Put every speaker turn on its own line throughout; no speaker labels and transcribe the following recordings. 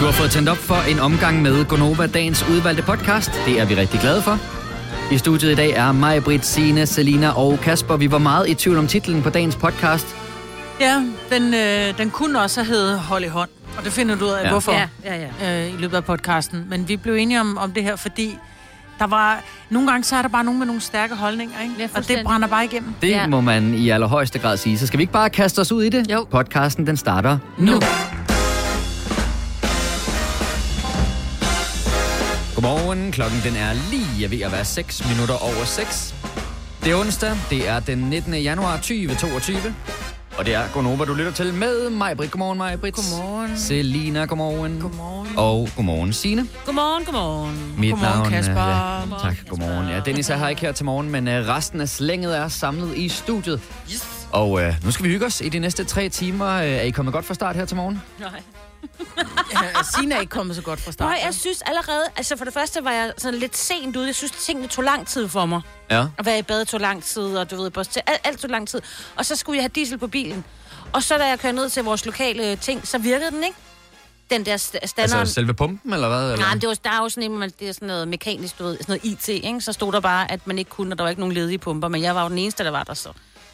Du har fået tændt op for en omgang med Gonova, dagens udvalgte podcast. Det er vi rigtig glade for. I studiet i dag er mig, Britt, Signe, Selina og Kasper. Vi var meget i tvivl om titlen på dagens podcast.
Ja, den, øh, den kunne også have heddet Hold i hånd. Og det finder du ud af,
Ja.
hvorfor
Ja, ja, ja.
øh, i løbet af podcasten. Men vi blev enige om, om det her, fordi der var... Nogle gange så er der bare nogen med nogle stærke holdninger, ikke?
Ja,
og det brænder bare igennem.
Det
Ja.
må man i allerhøjeste grad sige. Så skal vi ikke bare kaste os ud i det?
Jo.
Podcasten, den starter nu. Godmorgen. Klokken den er lige ved at være 6 minutter over 6. Det er onsdag. Det er den 19. januar 2022. Og det er Gonova, du lytter til med mig, Britt. Godmorgen, mig, Britt.
Godmorgen.
Selina, godmorgen.
Godmorgen.
Og godmorgen, Signe.
Godmorgen, godmorgen.
Mit
Godmorgen,
navn
Kasper.
er...
Godmorgen,
tak, godmorgen. Ja, Dennis er her ikke her til morgen, men uh, resten af slænget er samlet i studiet.
Yes.
Og uh, nu skal vi hygge os i de næste tre timer. Uh, er I kommet godt fra start her til morgen?
Nej.
Ja, Sina er ikke kommet så godt fra start.
Nej, jeg synes allerede, altså for det første var jeg sådan lidt sent ude. Jeg synes, tingene tog lang tid for mig.
Ja.
At være i bad tog lang tid, og du ved, boss, alt, alt tog lang tid. Og så skulle jeg have diesel på bilen. Og så da jeg kørte ned til vores lokale ting, så virkede den ikke. Den der st- standard.
Altså selve pumpen, eller hvad? Eller?
Nej, det var, der er jo sådan, en, man, det er sådan noget mekanisk, du ved, sådan noget IT, ikke? Så stod der bare, at man ikke kunne, og der var ikke nogen ledige pumper, men jeg var jo den eneste, der var der, så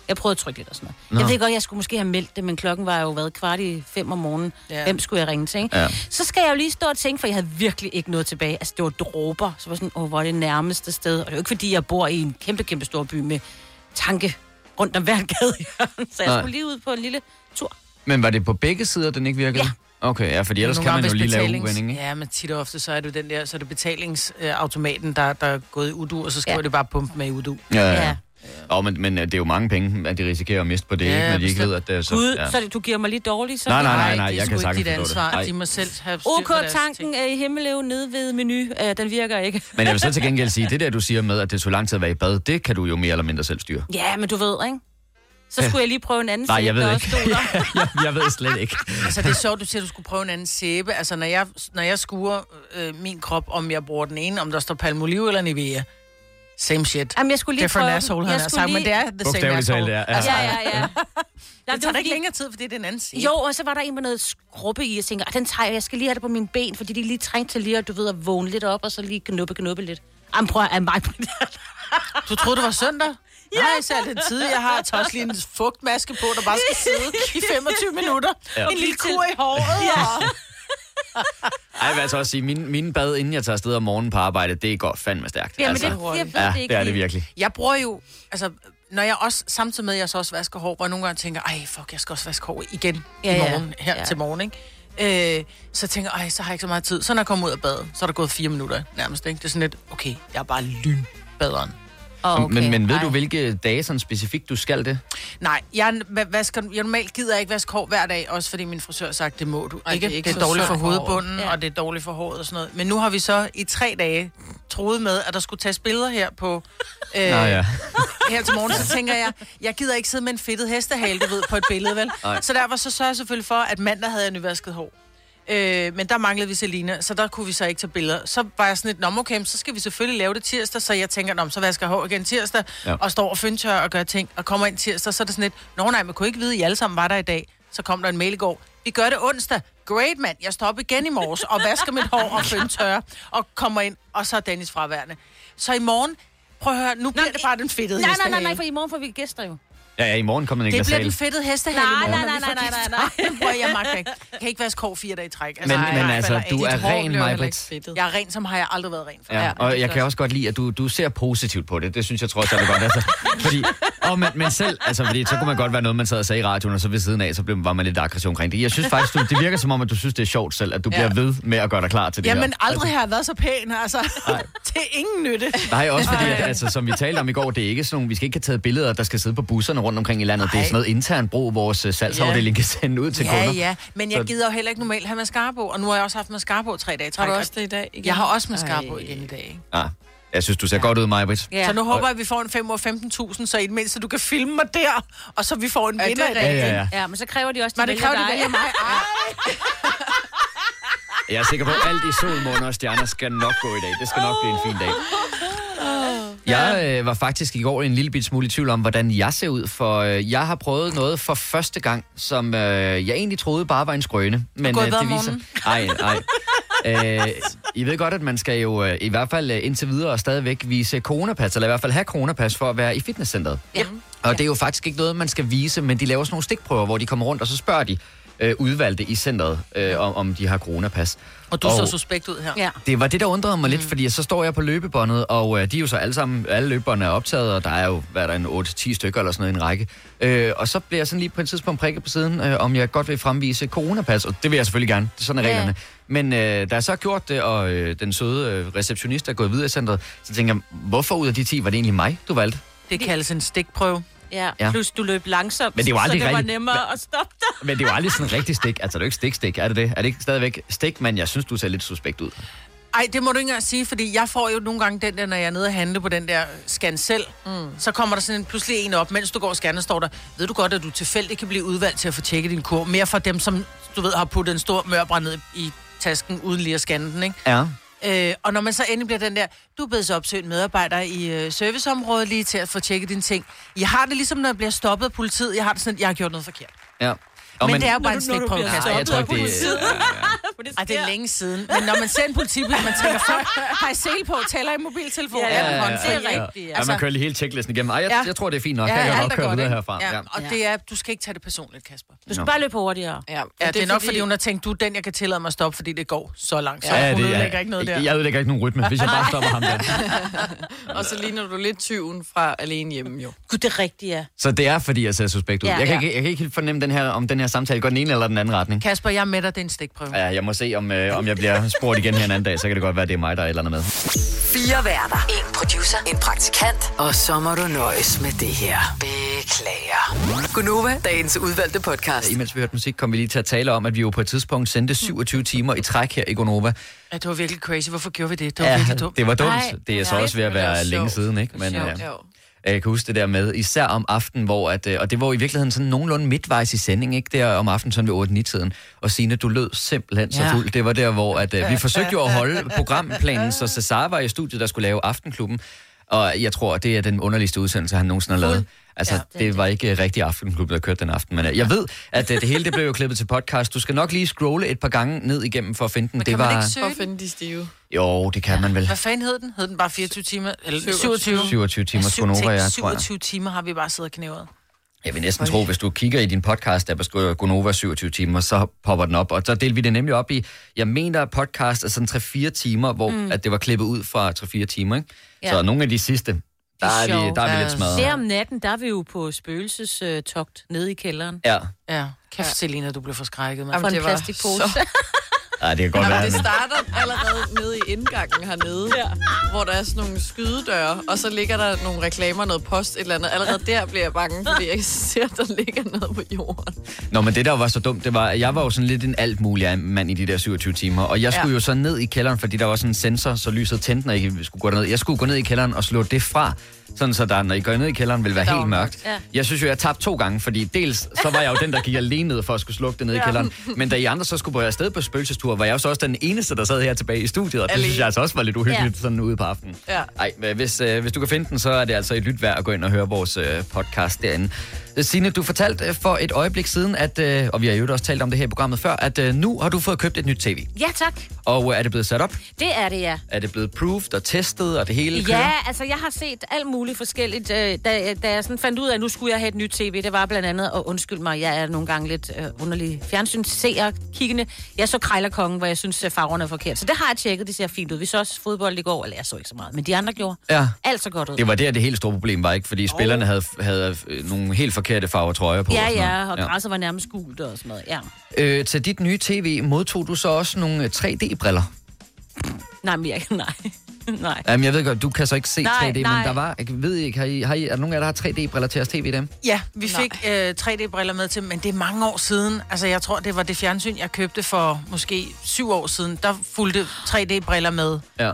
jeg prøvede at trykke lidt og sådan noget.
Nå.
Jeg ved godt, jeg skulle måske have meldt det, men klokken var jo været kvart i fem om morgenen.
Ja.
Hvem skulle jeg ringe til, ikke?
Ja.
Så skal jeg jo lige stå og tænke, for jeg havde virkelig ikke noget tilbage. Altså, det var dråber, så var sådan, åh, hvor er det nærmeste sted. Og det er jo ikke, fordi jeg bor i en kæmpe, kæmpe stor by med tanke rundt om hver gade. så jeg
Nej.
skulle lige ud på en lille tur.
Men var det på begge sider, den ikke virkede?
Ja.
Okay, ja, fordi ellers kan man jo lige lave uvending, ikke?
Ja, men tit og ofte, så er det den der, så er det betalingsautomaten, der, der er gået i udu, og så skriver ja.
Ja.
det bare pump med i udu.
Ja, ja.
Ja.
Oh, men, men øh, det er jo mange penge, at de risikerer at miste på det,
Ja,
ikke? Når de ikke ved, at det er så...
Gud,
ja.
så det- du giver mig lige dårligt, så
Nej,
det-
nej, nej, nej,
det er
jeg kan
ikke
sagtens
dit
forstå det.
ansvar.
Nej.
De må selv have styr på deres
OK-tanken
ting.
er i Himmeløv nede ved menu. Uh, den virker ikke.
Men jeg vil så til gengæld sige, det der, du siger med, at det tog lang tid at være i bad, det kan du jo mere eller mindre selv styre.
Ja, men du ved, ikke? Så skulle jeg lige prøve en anden
Nej, jeg
sæbe,
ved
der
ikke. jeg, jeg ved slet ikke.
Altså, det er sjovt, du siger, at du skulle prøve en anden sæbe. Altså, når jeg, når jeg skuer øh, min krop, om jeg bruger den ene, om der står Palmolive eller Nivea. Same shit.
Jamen, jeg skulle lige
Different
prøve
asshole,
den.
han
Jeg
har
skulle
sagt, men det er the same asshole.
talt, ja.
Altså,
Ja, ja, ja.
det
Nej,
tager
var
da ikke længere tid, fordi det er en anden sæbe.
Jo, og så var der en med noget skrubbe i, og jeg tænker, "Ah, den tager jeg, jeg skal lige have det på mine ben, fordi de lige trængte til lige at, du ved, at vågne lidt op, og så lige knuppe, knuppe lidt. Jamen, prøv at mig det.
Du troede, det var søndag? Ja. Nej, så er det tid, jeg har. Tager også lige en fugtmaske på, der bare skal sidde i 25 minutter.
Ja.
Ja. En lille kur i håret. Ja.
Ej, jeg vil altså også sige, min, min bad, inden jeg tager afsted om morgenen på arbejde, det går fandme stærkt.
Jamen,
altså.
det, jeg ved
ja,
det ikke
det er det virkelig.
Jeg bruger jo, altså, når jeg også, samtidig med, at jeg så også vasker hår, hvor jeg nogle gange tænker, ej, fuck, jeg skal også vaske hår igen ja,
Ja,
i
ja.
morgen, her ja.
Ja.
til morgen, ikke? Øh, så tænker jeg, ej, så har jeg ikke så meget tid. Så når jeg kommer ud af badet, så er der gået fire minutter nærmest, ikke? Det er sådan lidt, okay, jeg er bare lynbaderen.
Oh, okay.
Men, men ved
Ej.
du, hvilke dage sådan specifikt, du skal det?
Nej, jeg, va- vasker, jeg normalt gider jeg ikke vaske hår hver dag, også fordi min frisør har sagt, det må du
Ej,
ikke.
det er ikke
det er dårligt for hovedbunden,
håret.
og det er dårligt for håret og sådan noget. Men nu har vi så i tre dage troet med, at der skulle tages billeder her på... Øh,
Nå ja.
her til morgen, så tænker jeg, jeg gider ikke sidde med en fedtet hestehale, du ved, på et billede, vel?
Nej.
Så derfor så sørger jeg selvfølgelig for, at mandag havde jeg nyvasket hår. Øh, men der manglede vi Selina, så der kunne vi så ikke tage billeder. Så var jeg sådan lidt, nå okay, så skal vi selvfølgelig lave det tirsdag, så jeg tænker, nå, så vasker jeg hår igen tirsdag,
Ja.
og står og fyndtør og gør ting, og kommer ind tirsdag, så er det sådan lidt, nå nej, man kunne ikke vide, at I alle sammen var der i dag. Så kom der en mail i går, vi gør det onsdag. Great, mand. Jeg står op igen i morges og vasker mit hår og fyndtør, og kommer ind, og så er Dennis fraværende. Så i morgen, prøv at høre, nu bliver det bare den fedtede
Nej, nej, nej, nej, for i morgen får vi gæster jo.
Ja, ja, i morgen kommer den ikke
Det bliver den fedtede hestehale
Nej,
i morgen,
nej, nej, nej, nej, nej.
Prøv, at- jeg magter ikke. Jeg kan ikke vaske hår fire dage i træk.
Men,
nej,
men
jeg
altså, du er ren,
fedtet. Jeg er ren, som har jeg aldrig været ren for.
Ja, og jeg kan også godt lide, at du, du ser positivt på det. Det synes jeg trods alt er godt. Altså, fordi, oh, men, men selv, altså, fordi så kunne man godt være noget, man sad og sagde i radioen, og så ved siden af, så blev, var man lidt aggression omkring det. Jeg synes faktisk, du, det virker som om, at du synes, det er sjovt selv, at du
Ja.
bliver ved med at gøre dig klar til det her.
Jamen, aldrig har jeg været så pæn, altså. til ingen nytte.
Nej, også fordi, at, altså, som vi talte om i går, det er ikke sådan nogle, vi skal ikke have taget billeder, der skal sidde på busserne rundt omkring i landet. Det er
Nej.
sådan noget intern brug, vores uh, salgsafdeling kan sende ud til
Ja,
kunder.
ja, men jeg gider jo heller ikke normalt have mascara på, og nu har jeg også haft mascara på tre dage.
Har
træk,
du
og
også det i dag igen?
Jeg har også mascara på igen i dag. Ikke?
Ah, jeg synes, du ser godt ud, Maja Britt.
Ja.
Så nu håber jeg, at vi får en 5 år 15.000, så i det mindste du kan filme mig der, og så vi får en
Ja, det
vinder
er.
Ja, ja, ja.
Ja, men så kræver de også,
Men
de
det kræver, de
dig.
vælger mig. Ej.
Jeg er sikker på, at alt i sol, måne og stjerner skal nok gå i dag. Det skal nok blive en fin dag. Jeg øh, var faktisk i går en lille bit smule i tvivl om, hvordan jeg ser ud, for øh, jeg har prøvet noget for første gang, som øh, jeg egentlig troede bare var en skrøne. Men, øh, det viser... Nej, nej. Øh, I ved godt, at man skal jo øh, i hvert fald øh, indtil videre stadigvæk vise coronapas, eller i hvert fald have coronapas for at være i fitnesscenteret.
Ja.
Og det er jo faktisk ikke noget, man skal vise, men de laver sådan nogle stikprøver, hvor de kommer rundt, og så spørger de øh, udvalgte i centret, øh, om, om de har coronapas.
Og du så suspekt ud her.
Ja.
Det var det, der undrede mig lidt, fordi så står jeg på løbebåndet, og øh, de er jo så alle sammen, alle løbebåndene er optaget, og der er jo, hvad er der, en 8-10 stykker eller sådan noget i en række. Øh, og så bliver jeg sådan lige på et tidspunkt prikket på siden, øh, om jeg godt vil fremvise coronapas, og det vil jeg selvfølgelig gerne, det er sådan er
Ja.
Men øh, da jeg så har gjort det, og øh, den søde øh, receptionist er gået videre i centret, så tænker jeg, hvorfor ud af de 10 var det egentlig mig, du valgte?
Det kaldes en stikprøve.
Ja. Plus du løb langsomt,
Men det aldrig
så det var
rigtigt.
nemmere at stoppe dig.
Men det er jo aldrig sådan en rigtig stik, altså det er jo ikke stik-stik, er det det? Er det ikke stadigvæk stik, men jeg synes, du ser lidt suspekt ud.
Ej, det må du ikke engang sige, fordi jeg får jo nogle gange den der, når jeg er nede og handle på den der scan selv. Mm. Så kommer der sådan en, pludselig en op, mens du går og scanner, står der, ved du godt, at du tilfældigt kan blive udvalgt til at få tjekket din kur. Mere for dem, som du ved har puttet en stor mørbrænd ned i tasken, uden lige at scanne den, ikke?
Ja.
Øh, og når man så endelig bliver den der, du blevet så opsøgt en medarbejder i øh, serviceområdet lige til at få tjekket dine ting. Jeg har det ligesom, når jeg bliver stoppet af politiet. Jeg har det sådan, at jeg har gjort noget forkert.
Ja.
Og men, det er jo bare en
bliver
Kasper.
Nej, jeg tror ikke, det er...
Ej, det er længe siden. Men når man ser en politibil, man tænker, folk har I sele på, taler i mobiltelefon.
Ja,
Ja,
ja,
ja,
ja,
ja,
det er rigtigt, ja.
Ja, man kører lige hele checklisten igennem. Ej, jeg,
Ja.
jeg tror, det er fint nok.
Ja,
jeg kan
alt
godt
er
køre
godt,
videre herfra.
Ja,
Ja.
og det er, du skal ikke tage det personligt, Kasper.
Du skal bare løbe hurtigere.
Ja,
Ja, det er nok, fordi hun har tænkt, du er den, jeg kan tillade mig at stoppe, fordi det går så langt. Så
Ja,
hun
det,
ødelægger ikke noget der.
Jeg ødelægger ikke nogen rytme, hvis jeg bare stopper ham der.
Og så ligner du lidt tyven fra alene hjemme, jo.
Gud, det er rigtigt, ja.
Så det er, fordi jeg ser suspekt ud.
Ja.
Jeg kan,
Ja.
ikke, jeg kan ikke helt fornemme, den her, om den her samtale går den ene eller den anden retning.
Kasper, jeg er med dig, det er en stikprøve.
Ja, jeg må se, om, øh, om jeg bliver spurgt igen her en anden dag, så kan det godt være, det er mig, der er et eller andet med.
Fire værter. En producer. En praktikant. Og så må du nøjes med det her. Beklager. Gunova, dagens udvalgte podcast.
Imens vi hørte musik, kom vi lige til at tale om, at vi jo på et tidspunkt sendte 27 timer i træk her i Gonova.
Ja, det var virkelig crazy. Hvorfor gjorde vi det? Det var virkelig dumt.
det var dumt.
Ej,
det er så
nej,
også ved at være længe siden, ikke? Men, øh,
jo.
Jeg kan huske det der med, især om aftenen, hvor at, øh, og det var i virkeligheden sådan nogenlunde midtvejs i sending, ikke? Der om aftenen, sådan ved 8-9-tiden. Og Signe, du lød simpelthen så fuld. Det var der, hvor at, øh, vi forsøgte jo at holde programplanen, så Cesar var i studiet, der skulle lave Aftenklubben. Og jeg tror, det er den underligste udsendelse, han nogensinde har lavet. Altså,
Ja,
ja,
det
det var ikke rigtig Aftenklub, der kørte den aften. Men øh, jeg ved, at øh, det hele det blev jo klippet til podcast. Du skal nok lige scrolle et par gange ned igennem for at finde den.
Men
det
kan man
var...
ikke
For
søge
at
den?
finde de stive.
Jo, det kan man vel.
Hvad fanden hed den? Hed den bare 24 timer? Eller 27?
27.
27 timer
Ja,
ja, tror jeg.
27 timer har vi bare siddet og knævet.
Jeg vil næsten tro, hvis du kigger i din podcast, der beskriver Gonova 27 timer, så popper den op. Og så delte vi det nemlig op i, jeg mener, at podcast er sådan 3-4 timer, hvor mm. at det var klippet ud fra 3-4 timer. Ikke?
Ja.
Så nogle af de sidste, der er, vi, der er vi
Ja.
lidt smadret.
Der om natten, der er vi jo på spøgelsestogt nede i kælderen.
Ja,
Ja, kæft, ja. Selina, du blev forskrækket. Man.
For en
det var
plastikpose.
så-
Ej, det kan godt
Jamen,
være.
det starter allerede nede i indgangen hernede, ja. hvor der er sådan nogle skydedøre, og så ligger der nogle reklamer, noget post, et eller andet. Allerede der bliver jeg bange, fordi jeg ser, at der ligger noget på jorden.
Nå, men det der var så dumt, det var, at jeg var jo sådan lidt en alt mulig mand i de der 27 timer, og jeg skulle
Ja.
jo så ned i kælderen, fordi der var sådan en sensor, så lyset tændte, når I skulle gå derned. Jeg skulle gå ned i kælderen og slå det fra, sådan så der, når I går ned i kælderen, vil være
Der
helt mørkt.
Ja.
Jeg synes jo, jeg tabte to gange, fordi dels så var jeg jo den, der gik alene ned for at skulle slukke det ned i kælderen, men da I andre så skulle på afsted på spøgelsestur, var jeg jo så også den eneste, der sad her tilbage i studiet, og det
Alene.
synes jeg altså også var lidt uhyggeligt
Ja.
sådan ude på aftenen.
Ja.
Ej, men hvis, øh, hvis du kan finde den, så er det altså et lyt værd at gå ind og høre vores øh, podcast derinde. Øh, Signe, du fortalte øh, for et øjeblik siden, at, øh, og vi har jo også talt om det her i programmet før, at øh, nu har du fået købt et nyt tv.
Ja, tak.
Og øh, er det blevet sat op?
Det er det, ja.
Er det blevet proved og testet, og det hele kører?
Ja, altså jeg har set alt muligt forskelligt. øh, Da, da jeg sådan fandt ud af, at nu skulle jeg have et nyt tv, det var blandt andet, og undskyld mig, jeg er nogle gange lidt øh, underlig fjernsynsseer kiggende. Jeg så Krejlerkongen, hvor jeg synes, at farverne er forkert. Så det har jeg tjekket, det ser fint ud. Vi så også fodbold i går, eller jeg så ikke så meget, men de andre gjorde.
Ja.
Alt så godt ud.
Det var der, det helt store problem var, ikke? Fordi spillerne havde, havde øh, nogle helt forkerte farver trøjer på.
Ja,
og
ja, og græsset var nærmest gult og sådan noget, ja.
Øh, til dit nye tv modtog du så også nogle øh, 3D-briller.
Nej, men jeg, nej, nej.
Jamen, jeg ved godt, du kan så ikke se
Nej,
3D,
nej.
men der var, jeg ved ikke, har I, har I, er der nogen af jer, der har 3D-briller til jeres tv dem?
Ja, vi fik øh, 3D-briller med til, men det er mange år siden. Altså, jeg tror, det var det fjernsyn, jeg købte for måske syv år siden. Der fulgte 3D-briller med,
Ja.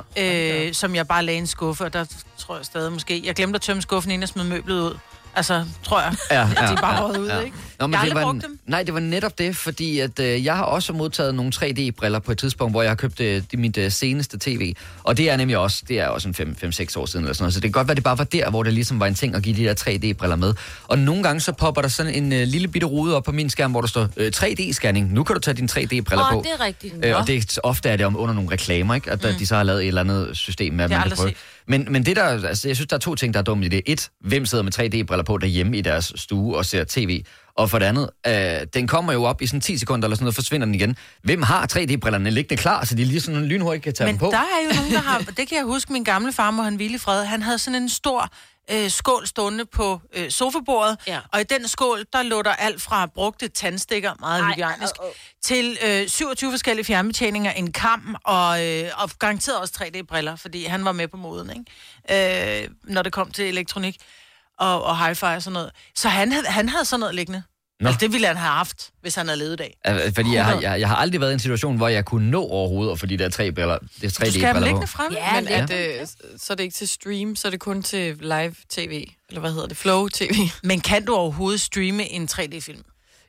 øh, som jeg bare lagde i en skuffe, og der tror jeg stadig måske... Jeg glemte at tømme skuffen, inden jeg smed møblet ud. Altså, tror jeg.
Ja, ja,
De er bare
ja,
ud,
ja.
ikke?
Nå, men
Jeg har
det var,
brugt dem.
Nej, det var netop det, fordi at, øh, jeg har også modtaget nogle 3D-briller på et tidspunkt, hvor jeg har købt øh, mit øh, seneste tv. Og det er nemlig også, det er også en 5-6 år siden eller sådan noget. Så det kan godt være, det bare var der, hvor det ligesom var en ting at give de der 3D-briller med. Og nogle gange så popper der sådan en øh, lille bitte rude op på min skærm, hvor der står øh, 3D-scanning. Nu kan du tage dine 3D-briller
Åh,
på.
det er rigtigt.
Øh, og det er, ofte er det om under nogle reklamer, ikke? At mm. de så har lavet et eller andet system med, at man kan prøve. Men, men det der, altså, jeg synes, der er to ting, der er dumme i det. Et, hvem sidder med 3D-briller på derhjemme i deres stue og ser tv? Og for det andet, øh, den kommer jo op i sådan 10 sekunder eller sådan noget, forsvinder den igen. Hvem har 3D-brillerne liggende klar, så de lige sådan lynhurtigt kan tage
Men
dem på?
der er jo nogen, der har... Det kan jeg huske, min gamle far, må han hvile i fred. Han havde sådan en stor øh, skål stående på øh, sofabordet.
Ja.
Og i den skål, der lå der alt fra brugte tandstikker, meget
Ej,
hygiejnisk,
åh, åh.
til øh, 27 forskellige fjernbetjeninger, en kam og, øh, og garanteret også 3D-briller, fordi han var med på moden, ikke? Øh, når det kom til elektronik og, og hi-fi og sådan noget. Så han havde, han havde sådan noget liggende.
Nå.
Altså, det ville han have haft, hvis han havde levet i dag.
Altså, fordi jeg har, jeg, jeg har aldrig været i en situation, hvor jeg kunne nå overhovedet at få de der tre briller, det er
Du skal have dem
3D-briller på.
liggende frem.
Ja,
Men er det, så er det ikke til stream, så er det kun til live tv, eller hvad hedder det, flow tv.
Men kan du overhovedet streame en 3D-film?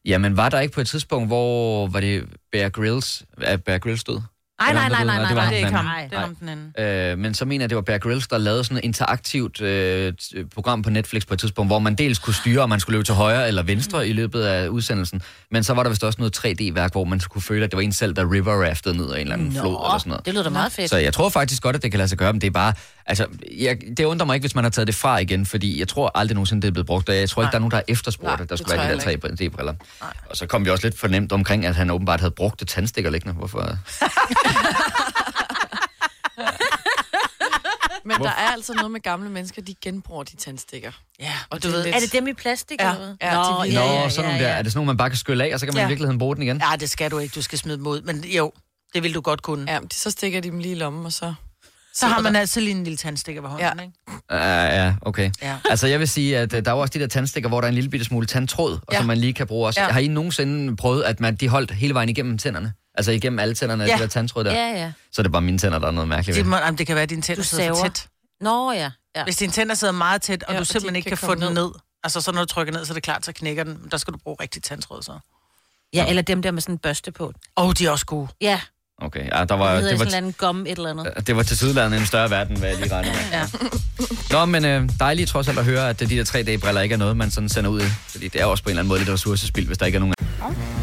Jamen, var der ikke på et tidspunkt, hvor var det Bear Grylls, er Bear Grylls død?
Nej, nej, nej, nej,
Det
nej,
var
nej.
Det er ikke ham. Det er ham den anden.
Øh, men så mener jeg, det var Bear Grylls, der lavede sådan et interaktivt øh, program på Netflix på et tidspunkt, hvor man dels kunne styre, om man skulle løbe til højre eller venstre i løbet af udsendelsen. Men så var der vist også noget 3D-værk, hvor man kunne føle, at det var en selv, der river raftede ned ad en eller anden flod eller sådan noget.
det lyder da meget fedt.
Så jeg tror faktisk godt, at det kan lade sig gøre, men det er bare... Altså, jeg, det undrer mig ikke, hvis man har taget det fra igen, fordi jeg tror aldrig nogensinde, det er blevet brugt. og Jeg tror ikke,
Nej.
der er nogen, der har efterspurgt,
Nej,
at der
det
skulle være de der 3D-briller. Og så kom vi også lidt fornemt omkring, at han åbenbart havde brugt det tandstikker liggende. Hvorfor?
Men der er altså noget med gamle mennesker, de genbruger de tandstikker.
Ja, og du
det er
ved...
lidt-
Er det dem i plastik,
Ja.
eller hvad?
Ja,
Nå, ja, ja,
sådan
ja,
nogle der.
ja.
Er det sådan nogle, man bare kan skylle af, og så kan man
Ja.
i virkeligheden bruge den igen?
Ja, det skal du ikke. Du skal smide dem ud. Men jo, det vil du godt kunne.
Ja, så stikker de dem lige i lommen, og så...
Så har man altid lige en lille tandstikker ved hånden,
Ja.
ikke?
Ja, ja, okay.
Ja.
Altså, jeg vil sige, at øh, der er også de der tandstikker, hvor der er en lille bitte smule tandtråd, og
Ja.
som man lige kan bruge også.
Ja.
Har I nogensinde prøvet, at man, de holdt hele vejen igennem tænderne? Altså igennem alle tænderne,
Ja.
ja. de der tandtråd der?
Ja, ja.
Så er det bare mine tænder, der er noget mærkeligt
Det,
ved.
må, jamen, det kan være, at dine tænder
Du
sidder for tæt.
Nå, ja. ja.
Hvis dine tænder sidder meget tæt, og
Ja,
du simpelthen
ikke
kan
kan
få den
ned.
ned, altså så når du trykker ned, så er det klart, så knækker den. Der skal du bruge rigtig tandtråd så.
Ja, eller dem der med sådan en børste på.
Åh, oh, de er også gode.
Ja,
Okay, ja, der var,
det
det,
sådan
var,
en eller anden gum et eller andet.
det var til sydlandet en større verden, hvad jeg lige regnede med.
Ja.
Nå, men øh, dejligt trods alt at høre, at de der 3D-briller ikke er noget, man sådan sender ud. Fordi det er også på en eller anden måde lidt ressourcespil, hvis der ikke er nogen
Oyster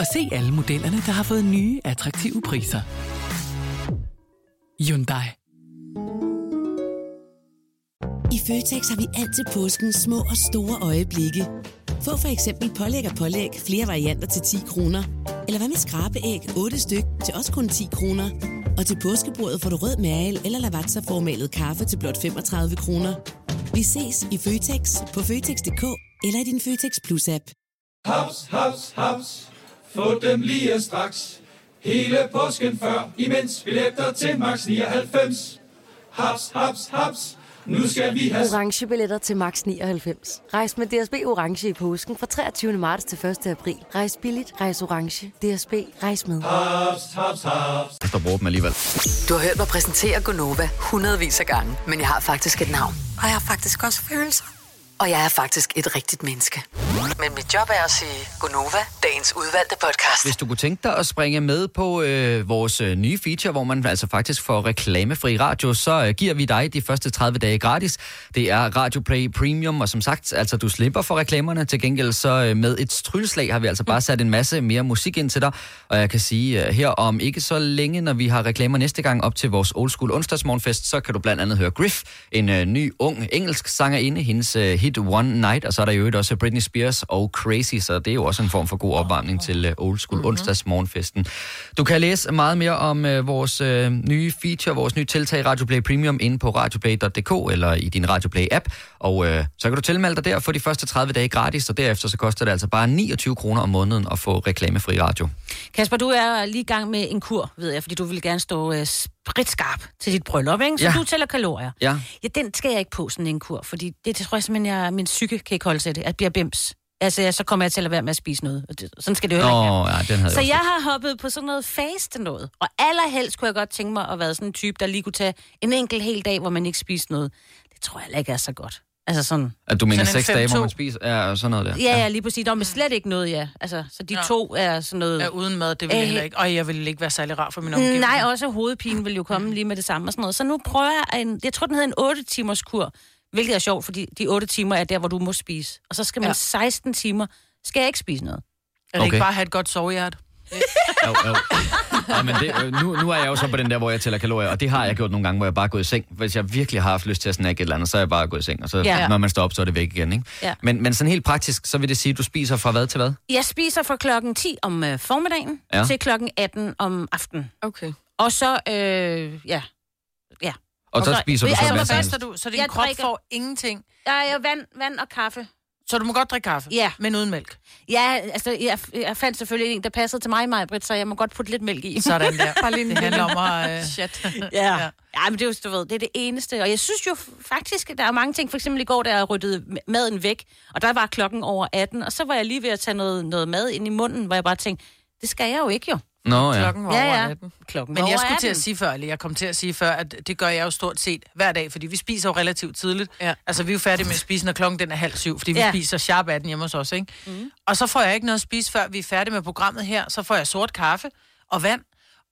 og se alle modellerne, der har fået nye, attraktive priser. Hyundai.
I Føtex har vi altid påsken små og store øjeblikke. Få for eksempel pålæg og pålæg flere varianter til 10 kroner. Eller hvad med skrabeæg 8 styk til også kun 10 kroner. Og til påskebordet får du rød mal eller lavatserformalet kaffe til blot 35 kroner. Vi ses i Føtex på Føtex.dk eller i din Føtex Plus-app.
Haps, haps, haps. Få dem lige straks. Hele påsken før, imens billetter til max 99. Haps, haps, haps. Nu skal vi have
orange billetter til max 99. Rejs med DSB orange i påsken fra 23. marts til 1. april. Rejs billigt, rejs orange. DSB rejs med.
haps, haps, haps.
der bruger dem alligevel.
Du har hørt mig præsentere Gonova hundredvis af gange, men jeg har faktisk et navn. Og jeg har faktisk også følelser. Og jeg er faktisk et rigtigt menneske. Men mit job er at sige Gonova, dagens udvalgte podcast.
Hvis du kunne tænke dig at springe med på øh, vores øh, nye feature, hvor man altså faktisk får reklamefri radio, så øh, giver vi dig de første 30 dage gratis. Det er Radio Play Premium, og som sagt, altså du slipper for reklamerne. Til gengæld så øh, med et strylslag har vi altså bare sat en masse mere musik ind til dig. Og jeg kan sige øh, her om ikke så længe, når vi har reklamer næste gang op til vores Old School onsdagsmorgenfest, så kan du blandt andet høre Griff, en øh, ny ung engelsk sangerinde, hendes øh, hit One Night, og så er der jo også Britney Spears og Crazy, så det er jo også en form for god opvarmning til øh, Old School mm-hmm. onsdagsmorgenfesten. Du kan læse meget mere om øh, vores øh, nye feature, vores nye tiltag Radio Play Premium inde på radioplay.dk eller i din Radio Play app, og øh, så kan du tilmelde dig der for de første 30 dage gratis, og derefter så koster det altså bare 29 kroner om måneden at få reklamefri radio.
Kasper, du er lige i gang med en kur, ved jeg, fordi du vil gerne stå øh, spritskarp til dit bryllup, ikke? Så
Ja.
du tæller kalorier.
Ja.
Ja, den skal jeg ikke på, sådan en kur, fordi det, det tror jeg simpelthen, jeg, min psyke kan ikke holde til det, at jeg bliver bims. Altså, ja, så kommer jeg til at lade være med at spise noget. Og det, sådan skal det jo ikke
ja, den havde
Så
jeg
har hoppet på sådan noget faste noget. Og allerhelst kunne jeg godt tænke mig at være sådan en type, der lige kunne tage en enkelt hel dag, hvor man ikke spiser noget. Det tror jeg ikke er så godt. Altså sådan...
At du mener seks dage, hvor
5-2.
man spiser, ja, og sådan noget der.
Ja, ja, lige præcis. Der er slet ikke noget, ja. Altså, så de
Ja.
to er sådan noget...
Ja, uden mad, det vil jeg
Øh,
heller ikke. Og jeg vil ikke være særlig rar for min omgivelser.
Nej, også hovedpinen vil jo komme lige med det samme og sådan noget. Så nu prøver jeg en, jeg tror, den hedder en 8 timers kur, hvilket er sjovt, fordi de 8 timer er der, hvor du må spise. Og så skal man
Ja.
ja. 16 timer, skal jeg ikke spise noget.
Er det ikke
Okay.
bare at have et godt sovehjerte?
Jo, jo. Ja, men det, øh, nu, nu er jeg jo så på den der, hvor jeg tæller kalorier, og det har jeg gjort nogle gange, hvor jeg bare er gået i seng. Hvis jeg virkelig har haft lyst til at snakke et eller andet, så er jeg bare gået i seng, og så
Ja.
når man står op, så er det væk igen. Ikke?
Ja.
Men, men sådan helt praktisk, så vil det sige, at du spiser fra hvad til hvad?
Jeg spiser fra klokken 10 om øh, formiddagen
ja.
til klokken 18 om aftenen.
Okay.
Og så, øh, ja. ja.
Og så
så-
spiser du
Ja,
så
jeg
helst.
Så, du, så din
Jeg
krop
drikker-
får ingenting.
Der er jo vand, vand og kaffe.
Så du må godt drikke kaffe,
Ja.
men uden mælk.
Ja, altså, jeg, jeg fandt selvfølgelig en, der passede til mig, Majbrit, så jeg må godt putte lidt mælk i.
Sådan der.
Bare lige
Det handler om at... Øh,
Chat.
Ja. ja. Ja, men det er jo, du ved, det er det eneste. Og jeg synes jo faktisk, at der er mange ting. For eksempel i går, da jeg ryddede maden væk, og der var klokken over 18, og så var jeg lige ved at tage noget, noget mad ind i munden, hvor jeg bare tænkte, det skal jeg jo ikke jo.
Nå ja.
Klokken var
Ja,
over
ja.
18.
Klokken
Men jeg skulle til at
18.
sige før, eller jeg kom til at sige før, at det gør jeg jo stort set hver dag, fordi vi spiser jo relativt tidligt.
Ja.
Altså, vi er jo færdige med at spise, når klokken den er halv syv, fordi vi
Ja.
spiser sharp 18 hjemme hos os, ikke? Mm. Og så får jeg ikke noget at spise, før vi er færdige med programmet her. Så får jeg sort kaffe og vand.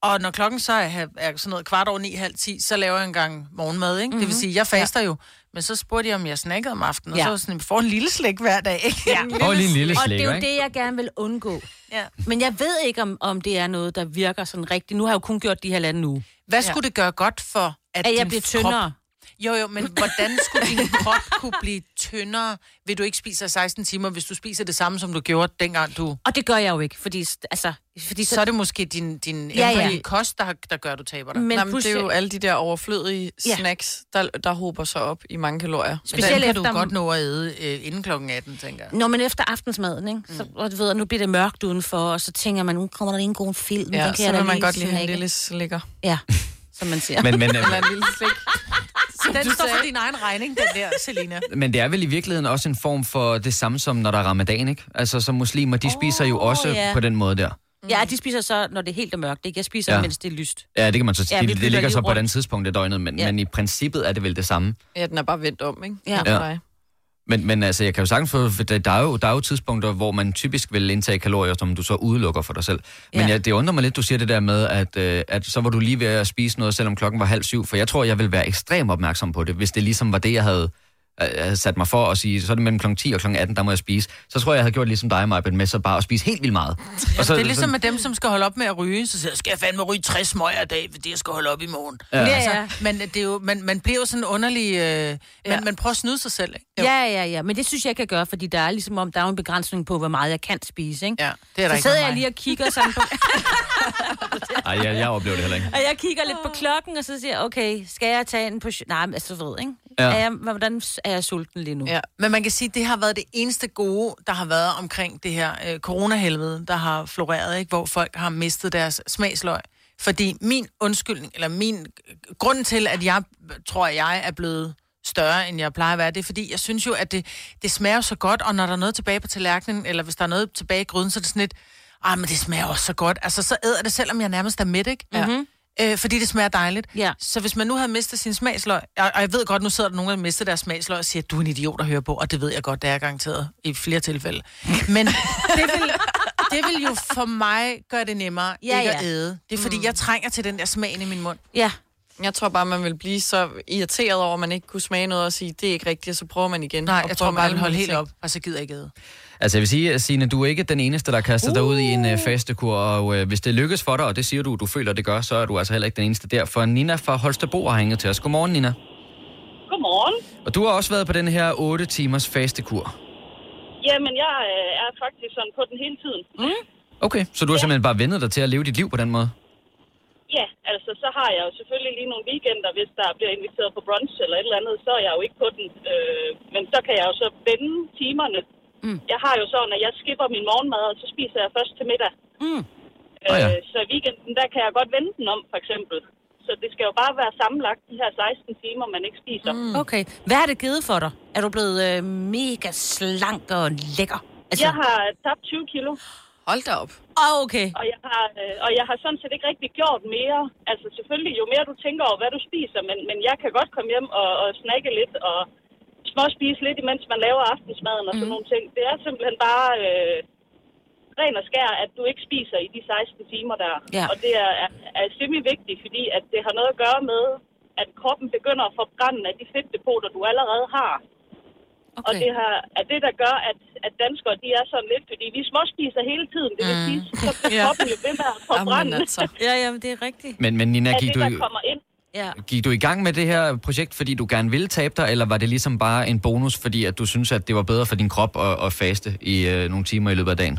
Og når klokken så er, er sådan noget kvart over ni, halv ti, så laver jeg en gang morgenmad, ikke? Mm-hmm. Det vil sige, jeg faster ja. jo. Men så spurgte jeg, om jeg snakkede om aftenen, og
Ja.
så var jeg sådan, får en lille slik hver dag, ikke? Ja.
Og lige en lille
Og det er jo
ikke?
det, jeg gerne vil undgå.
ja.
Men jeg ved ikke, om, om det er noget, der virker sådan rigtigt. Nu har jeg jo kun gjort de her lande nu.
Hvad skulle det gøre godt for, at,
At jeg bliver
krop
tyndere.
Jo, jo, men hvordan skulle din krop kunne blive tyndere, ved du ikke spiser 16 timer, hvis du spiser det samme, som du gjorde dengang du...
Og det gør jeg jo ikke, fordi, altså, fordi
Så er det måske din, din
Ja,
ja, kost, der, der gør, at du taber dig.
Men
Men Nå, men det er jo alle de der overflødige
Ja.
snacks, der, der hober sig op i mange kalorier.
Specielt
Den kan
efter-
du godt nå at æde øh, inden klokken 18, tænker jeg.
Når man efter aftensmaden, ikke? Så, og du ved, nu bliver det mørkt udenfor, og så tænker man, nu kommer der en god film.
Ja,
den kan
så
jeg
vil man godt lige have en lille slikker.
Ja, som man siger.
Men, men,
Eller en lille slik. Som
Den
du
står for
sagde.
din egen regning, den der, Selina.
men det er vel i virkeligheden også en form for det samme som når der er ramadan, ikke? Altså som muslimer, de spiser jo også
ja.
på den måde der.
Ja, de spiser så, når det er helt er mørkt. Ikke? Jeg spiser,
Ja.
mens det er lyst.
Ja, det kan man så sige.
Ja,
det, det ligger så på et andet tidspunkt af døgnet, men,
Ja.
men i princippet er det vel det samme.
Ja, den er bare vendt om, ikke?
Ja.
For
Ja. Men, men altså, jeg kan jo sagtens få, for der, der, er jo, der er jo tidspunkter, hvor man typisk vil indtage kalorier, som du så udelukker for dig selv. Men
Ja.
jeg, det undrer mig lidt, du siger det der med, at, øh, at så var du lige ved at spise noget, selvom klokken var halv syv, for jeg tror, jeg vil være ekstremt opmærksom på det, hvis det ligesom var det, jeg havde, havde sat mig for at sige, så er det mellem klokken 10 og klokken 18, der må jeg spise. Så tror jeg, jeg havde gjort ligesom dig, Maja, med så bare at spise helt vildt meget. Og så,
Det er ligesom med dem, som skal holde op med at ryge. Så siger jeg, skal jeg fandme ryge 60 smøger i dag, fordi jeg skal holde op i morgen.
Ja.
Ja,
Altså,
ja.
men det er jo, man, man bliver jo sådan underlig... Øh, man, man prøver at snyde sig selv, ikke?
Ja, ja, ja. Men det synes jeg jeg gør, fordi der er ligesom om, der er jo en begrænsning på, hvor meget jeg kan spise, ikke?
Ja, det er der
så sidder jeg lige og kigger sådan på...
Ej, jeg, jeg oplever det heller ikke.
Og jeg kigger lidt på klokken, og så siger jeg, okay, skal jeg tage en på... Nej, men altså, ved, ikke?
Ja.
Er jeg, hvordan er jeg sulten lige nu?
Ja, men man kan sige, at det har været det eneste gode, der har været omkring det her øh, coronahelvede, der har floreret, ikke? hvor folk har mistet deres smagsløg. Fordi min undskyldning, eller min øh, grund til, at jeg tror, at jeg er blevet større, end jeg plejer at være, det er fordi, jeg synes jo, at det, det smager så godt, og når der er noget tilbage på tallerkenen, eller hvis der er noget tilbage i gryden, så er det sådan lidt, ah, men det smager også så godt. Altså, så æder det, selvom jeg nærmest er midt, ikke? Ja. Øh, fordi det smager dejligt.
Ja.
Så hvis man nu havde mistet sin smagsløg, og, og jeg ved godt, nu sidder der nogen, der har mistet deres smagsløg og siger, du er en idiot at høre på, og det ved jeg godt, det er garanteret i flere tilfælde. Men det vil, det vil jo for mig gøre det nemmere
Ja,
ja, ikke at
ja.
æde. Det er fordi, jeg trænger til den der smagen i min mund.
Ja.
Jeg tror bare, man vil blive så irriteret over, at man ikke kunne smage noget og sige, det er ikke rigtigt, og så prøver man igen.
Nej,
og
jeg tror bare, jeg vil holde helt op, og så gider jeg ikke æde.
Altså jeg vil sige, Signe, du er ikke den eneste, der kaster uh. dig ud i en uh, fastekur, og uh, hvis det lykkes for dig, og det siger du, du føler, det gør, så er du altså heller ikke den eneste der. For Nina fra Holstebro har hænget til os. Godmorgen, Nina.
Godmorgen.
Og du har også været på den her 8 timers fastekur.
Jamen, jeg øh, er faktisk sådan på den hele tiden. Mm.
Okay, så du har simpelthen bare vendet dig til at leve dit liv på den måde?
Ja, altså, så har jeg jo selvfølgelig lige nogle weekender, hvis der bliver inviteret på brunch eller et eller andet, så er jeg jo ikke på den. Øh, men så kan jeg jo så vende timerne. Mm. Jeg har jo sådan, at jeg skipper min morgenmad, og så spiser jeg først til middag.
Mm.
Øh,
Åh, ja.
Så i weekenden, der kan jeg godt vende den om, for eksempel. Så det skal jo bare være sammenlagt de her 16 timer, man ikke spiser. Mm.
Okay. Hvad har det givet for dig? Er du blevet øh, mega slank og lækker?
Altså... Jeg har tabt 20 kilo.
Hold da op.
Oh, okay.
Og jeg, har, øh, og jeg har sådan set ikke rigtig gjort mere. Altså selvfølgelig, jo mere du tænker over, hvad du spiser, men, men jeg kan godt komme hjem og, og snakke lidt og småspise lidt, imens man laver aftensmaden og sådan
Mhm.
nogle ting. Det er simpelthen bare øh, ren og skær, at du ikke spiser i de 16 timer der.
Ja.
Og det er, er, er simpelthen vigtigt, fordi at det har noget at gøre med, at kroppen begynder at forbrænde af de fedtdepoter, du allerede har. Okay. Og det har, er det, der gør, at, at danskere de er sådan lidt, fordi vi småspiser hele tiden. Det vil
Mm.
sige, så bliver kroppen jo ved med at forbrænde.
altså. Ja, ja, det er rigtigt.
Men, men Nina,
af
gik
det,
du,
der kommer ind.
Ja.
gik du i gang med det her projekt, fordi du gerne ville tabe dig, eller var det ligesom bare en bonus, fordi at du synes, at det var bedre for din krop at, at faste i øh, nogle timer i løbet af dagen?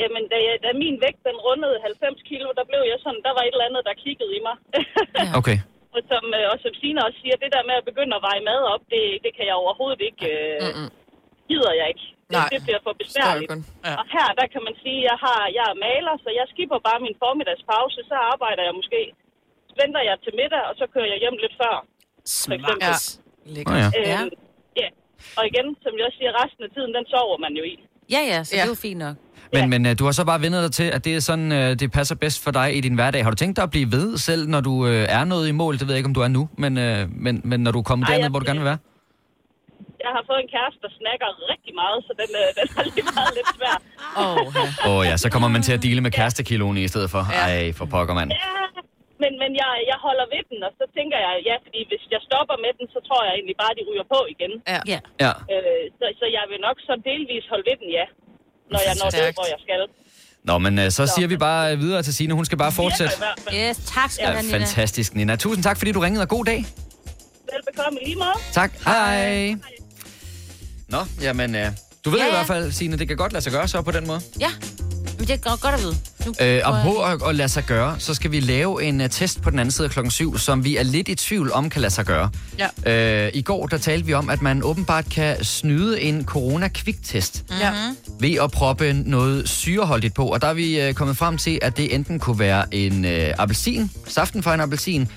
Jamen, da, jeg, da min vægt den rundede 90 kilo, der blev jeg sådan, der var et eller andet, der kiggede i mig.
Okay.
og, som, øh, og som Signe også siger, det der med at begynde at veje mad op, det, det kan jeg overhovedet ikke, øh, gider jeg ikke. Det,
Nej.
det bliver for besværligt.
Ja.
Og her, der kan man sige, at jeg, har, jeg er maler, så jeg skipper bare min formidagspause, så arbejder jeg måske, venter jeg til middag, og så kører jeg hjem lidt før. Eksempel.
Ja. Lækkert.
Ja.
Øh, ja. Og igen, som jeg også siger, resten af tiden, den sover man jo i.
Ja, ja, så ja. det er jo fint nok.
Men, men øh, du har så bare vendt dig til, at det er sådan, øh, det passer bedst for dig i din hverdag. Har du tænkt dig at blive ved selv, når du øh, er nået i mål? Det ved jeg ikke, om du er nu, men, men, men når du er kommet
Ej,
derned,
jeg-
hvor du gerne vil være?
Jeg har fået en kæreste, der snakker rigtig meget, så den, den har lige været lidt svær.
Oh,
Åh oh, ja, så kommer man til at dele med kærestekiloen i stedet for. Ej, for pokker, mand.
Ja, men, men jeg, jeg holder ved den, og så tænker jeg, ja, fordi hvis jeg stopper med den, så tror jeg egentlig bare, de ryger på igen.
Ja.
ja.
Ja.
Øh, så, så jeg vil nok så delvis holde ved den, ja, når jeg når det, hvor jeg skal.
Nå, men øh, så siger vi bare øh, videre til Signe. Hun skal bare fortsætte.
Yes, tak skal
Ja,
du have, Nina.
fantastisk, Nina. Tusind tak, fordi du ringede, og god dag.
Velbekomme lige måde.
Tak. Hej. Nå, jamen, øh, du ved
Ja,
ja, i
ja.
hvert fald, Signe, det kan godt lade sig gøre så på den måde.
Ja, men det er godt, godt at vide. Nu
Øh, og på at, at lade sig gøre, så skal vi lave en uh, test på den anden side af klokken 7, som vi er lidt i tvivl om kan lade sig gøre.
Ja.
Øh, I går der talte vi om, at man åbenbart kan snyde en corona-kviktest
Ja.
ved at proppe noget syreholdigt på. Og der er vi øh, kommet frem til, at det enten kunne være en øh, appelsin, saften fra en appelsin,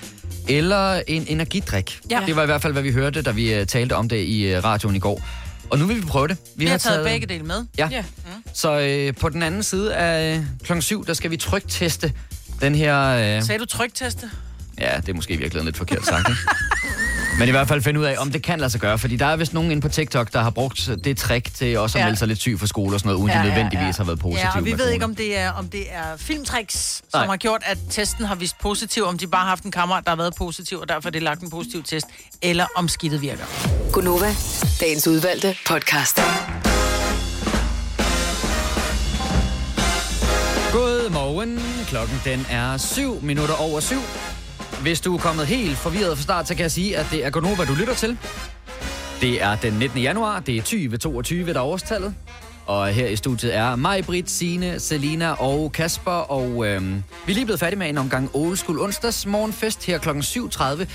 eller en energidrik.
Ja.
Det var i hvert fald, hvad vi hørte, da vi øh, talte om det i øh, radioen i går. Og nu vil vi prøve det.
Vi har taget begge dele med.
Ja.
ja.
Så øh, på den anden side af klokken 7, der skal vi trykteste den her... Øh,
Sagde du trykteste?
ja, det er måske i virkeligheden lidt forkert sagt? Men i hvert fald finde ud af, om det kan lade sig gøre. Fordi der er vist nogen inde på TikTok, der har brugt det trick til også at
Ja.
melde sig lidt syg for skole og sådan noget, uden ja, de nødvendigvis har været positive
Ja, og vi ved ikke,
corona.
om det er, om det er filmtricks, som
Nej.
har gjort, at testen har vist positiv, om de bare har haft en kammerat, der har været positiv, og derfor er det lagt en positiv test, eller om skidtet virker.
Gunova, dagens udvalgte podcast.
Godmorgen. Klokken den er 7 minutter over 7. Hvis du er kommet helt forvirret fra start, så kan jeg sige, at det er Gonova, du lytter til. Det er den 19. januar, det er 2022, der er årstallet. Og her i studiet er mig, Britt, Signe, Selina og Kasper. Og øhm, vi er lige blevet færdige med en omgang Old School onsdags morgenfest her kl. 7.30.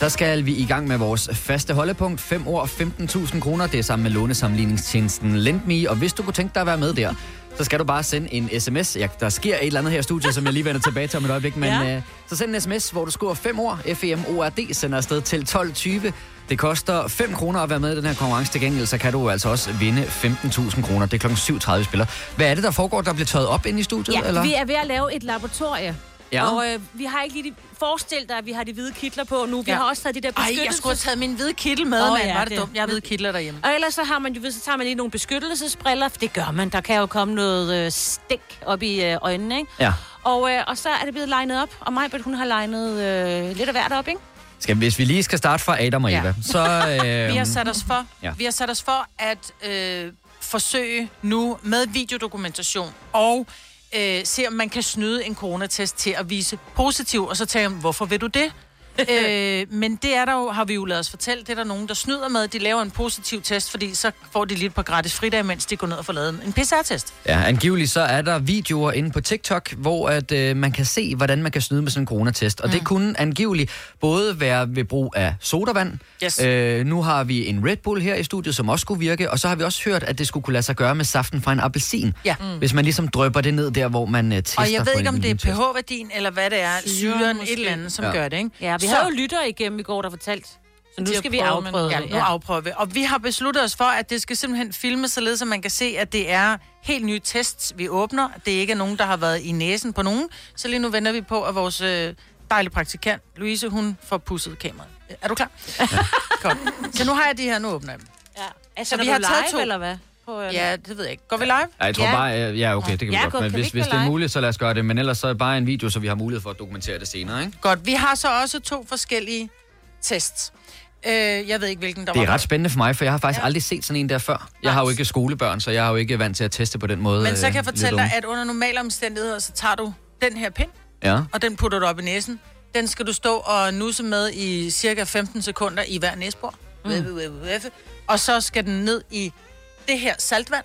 Der skal vi i gang med vores faste holdepunkt. 5 år, 15.000 kroner. Det er sammen med lånesamligningstjenesten LendMe. Og hvis du kunne tænke dig at være med der, så skal du bare sende en sms. Ja, der sker et eller andet her i studiet, som jeg lige vender tilbage til om et øjeblik. Men
Ja.
øh, så send en sms, hvor du skriver 5 år, FEMORD, sender afsted til 12.20. Det koster 5 kroner at være med i den her konkurrence. Til gengæld så kan du altså også vinde 15.000 kroner. Det er klokken 7.30 vi spiller. Hvad er det, der foregår? Der bliver tøjet op inde i studiet?
Ja,
eller?
vi er ved at lave et laboratorie.
Ja.
Og øh, vi har ikke lige de... Forestil dig, at vi har de hvide kitler på nu. Vi
Ja.
har også taget de der
Ej,
beskyttelses...
jeg skulle have taget min hvide kittel med, oh, mand.
ja,
Var det,
det-
dumt? Jeg har hvide kitler derhjemme.
Og ellers så har man jo, så tager man lige nogle beskyttelsesbriller, for det gør man. Der kan jo komme noget øh, stik op i øh, øjnene, ikke?
Ja.
Og, øh, og så er det blevet legnet op, og mig, hun har legnet øh, lidt af hvert op, ikke?
Skal, hvis vi lige skal starte fra Adam og
Ja.
Eva, så... Øh,
Vi har sat os for,
Ja.
ja. vi har sat os for at øh, forsøge nu med videodokumentation og øh, se, om man kan snyde en coronatest til at vise positiv, og så tage hvorfor vil du det? øh, men det er der jo, har vi jo lavet os fortælle, det er der nogen, der snyder med. De laver en positiv test, fordi så får de et par gratis fridage, mens de går ned og får lavet en PCR-test.
Ja, angiveligt så er der videoer inde på TikTok, hvor at, øh, man kan se, hvordan man kan snyde med sådan en coronatest. Og mm. det kunne angiveligt både være ved brug af sodavand.
Yes.
Øh, nu har vi en Red Bull her i studiet, som også skulle virke. Og så har vi også hørt, at det skulle kunne lade sig gøre med saften fra en appelsin.
Ja.
Mm. Hvis man ligesom drøber det ned der, hvor man øh, tester
Og jeg ved ikke, om det er pH-værdien, eller hvad det er, syren, et eller andet, som
ja.
gør det, ikke?
Ja, vi
Så-
har jo lyttere igennem i går, der fortalt. Så nu skal vi afprøve
Ja, nu afprøver vi. Og vi har besluttet os for, at det skal simpelthen filmes, således at man kan se, at det er helt nye tests, vi åbner. Det ikke er nogen, der har været i næsen på nogen. Så lige nu venter vi på, at vores øh, dejlige praktikant, Louise, hun får pusset kameraet. Er du klar? Ja. Godt. Så nu har jeg de her, nu åbner jeg dem.
Ja. Altså,
Så
vi har
taget
live,
to.
eller hvad? På, øh,
Ja, det ved jeg ikke. Går vi live?
Ja, jeg tror
Ja.
bare, øh, ja okay, det kan vi
Ja,
godt.
godt.
Men
vi
hvis, hvis det er muligt, så lad os gøre det. Men ellers så er det bare en video, så vi har mulighed for at dokumentere det senere, ikke?
Godt. Vi har så også to forskellige tests. Øh, jeg ved ikke, hvilken der
Det er
var.
ret spændende for mig, for jeg har faktisk ja. aldrig set sådan en der før. Jeg har jo ikke skolebørn, så jeg har jo ikke vant til at teste på den måde.
Men så kan jeg
øh,
fortælle dig, at under normale omstændigheder, så tager du den her pind,
Ja.
og den putter du op i næsen. Den skal du stå og nusse med i cirka 15 sekunder i hver næsebor. Mm. Og så skal den ned i det her saltvand.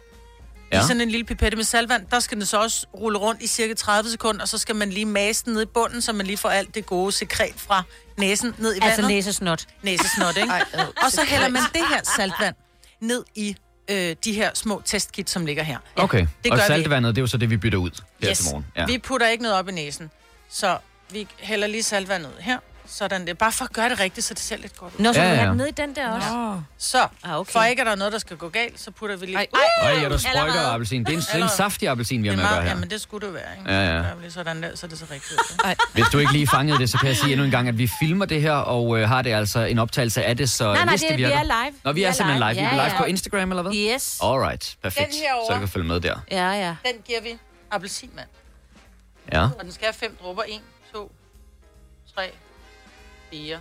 Ja. I sådan en lille pipette med saltvand. Der skal den så også rulle rundt i cirka 30 sekunder, og så skal man lige mase den ned i bunden, så man lige får alt det gode sekret fra næsen ned i
Altså
vandet.
næsesnot.
Næsesnot, ikke?
Ej, ad,
og så
sekret.
hælder man det her saltvand ned i øh, de her små testkit, som ligger her.
Okay,
det
og
gør vi.
saltvandet, det er jo så det, vi bytter ud her
Yes.
til morgen. Ja.
Vi putter ikke noget op i næsen. Så vi hælder lige saltvandet ud her. Sådan det. Bare for at gøre det rigtigt, så det ser lidt godt ud.
Nå, så
Ja,
ja, ja.
ja.
have den ned i den der også.
Åh.
Så,
Ah, okay.
for ikke at der er noget, der skal gå galt, så putter vi lige...
Ej.
Øj, ja, der sprøjter appelsin. Det er en, det er en saftig appelsin, vi har
det
med
er
at gøre her.
jamen, det skulle det være, ikke?
Ja, ja.
Vi sådan der, så det så rigtigt ud.
Ej.
Hvis du ikke lige fangede det, så kan jeg sige endnu en gang, at vi filmer det her, og øh, har det altså en optagelse af det, så
Nej, nej,
hvis
det,
det
vi
virker...
er live.
Nå, vi er simpelthen live. Vi er
Ja,
live
ja.
på Instagram, eller hvad?
Yes.
Alright, perfekt. Så du kan følge med der.
Ja, ja.
Den giver vi appelsinmand.
Ja.
Og den skal have fem dråber. 1, 2, 3, 4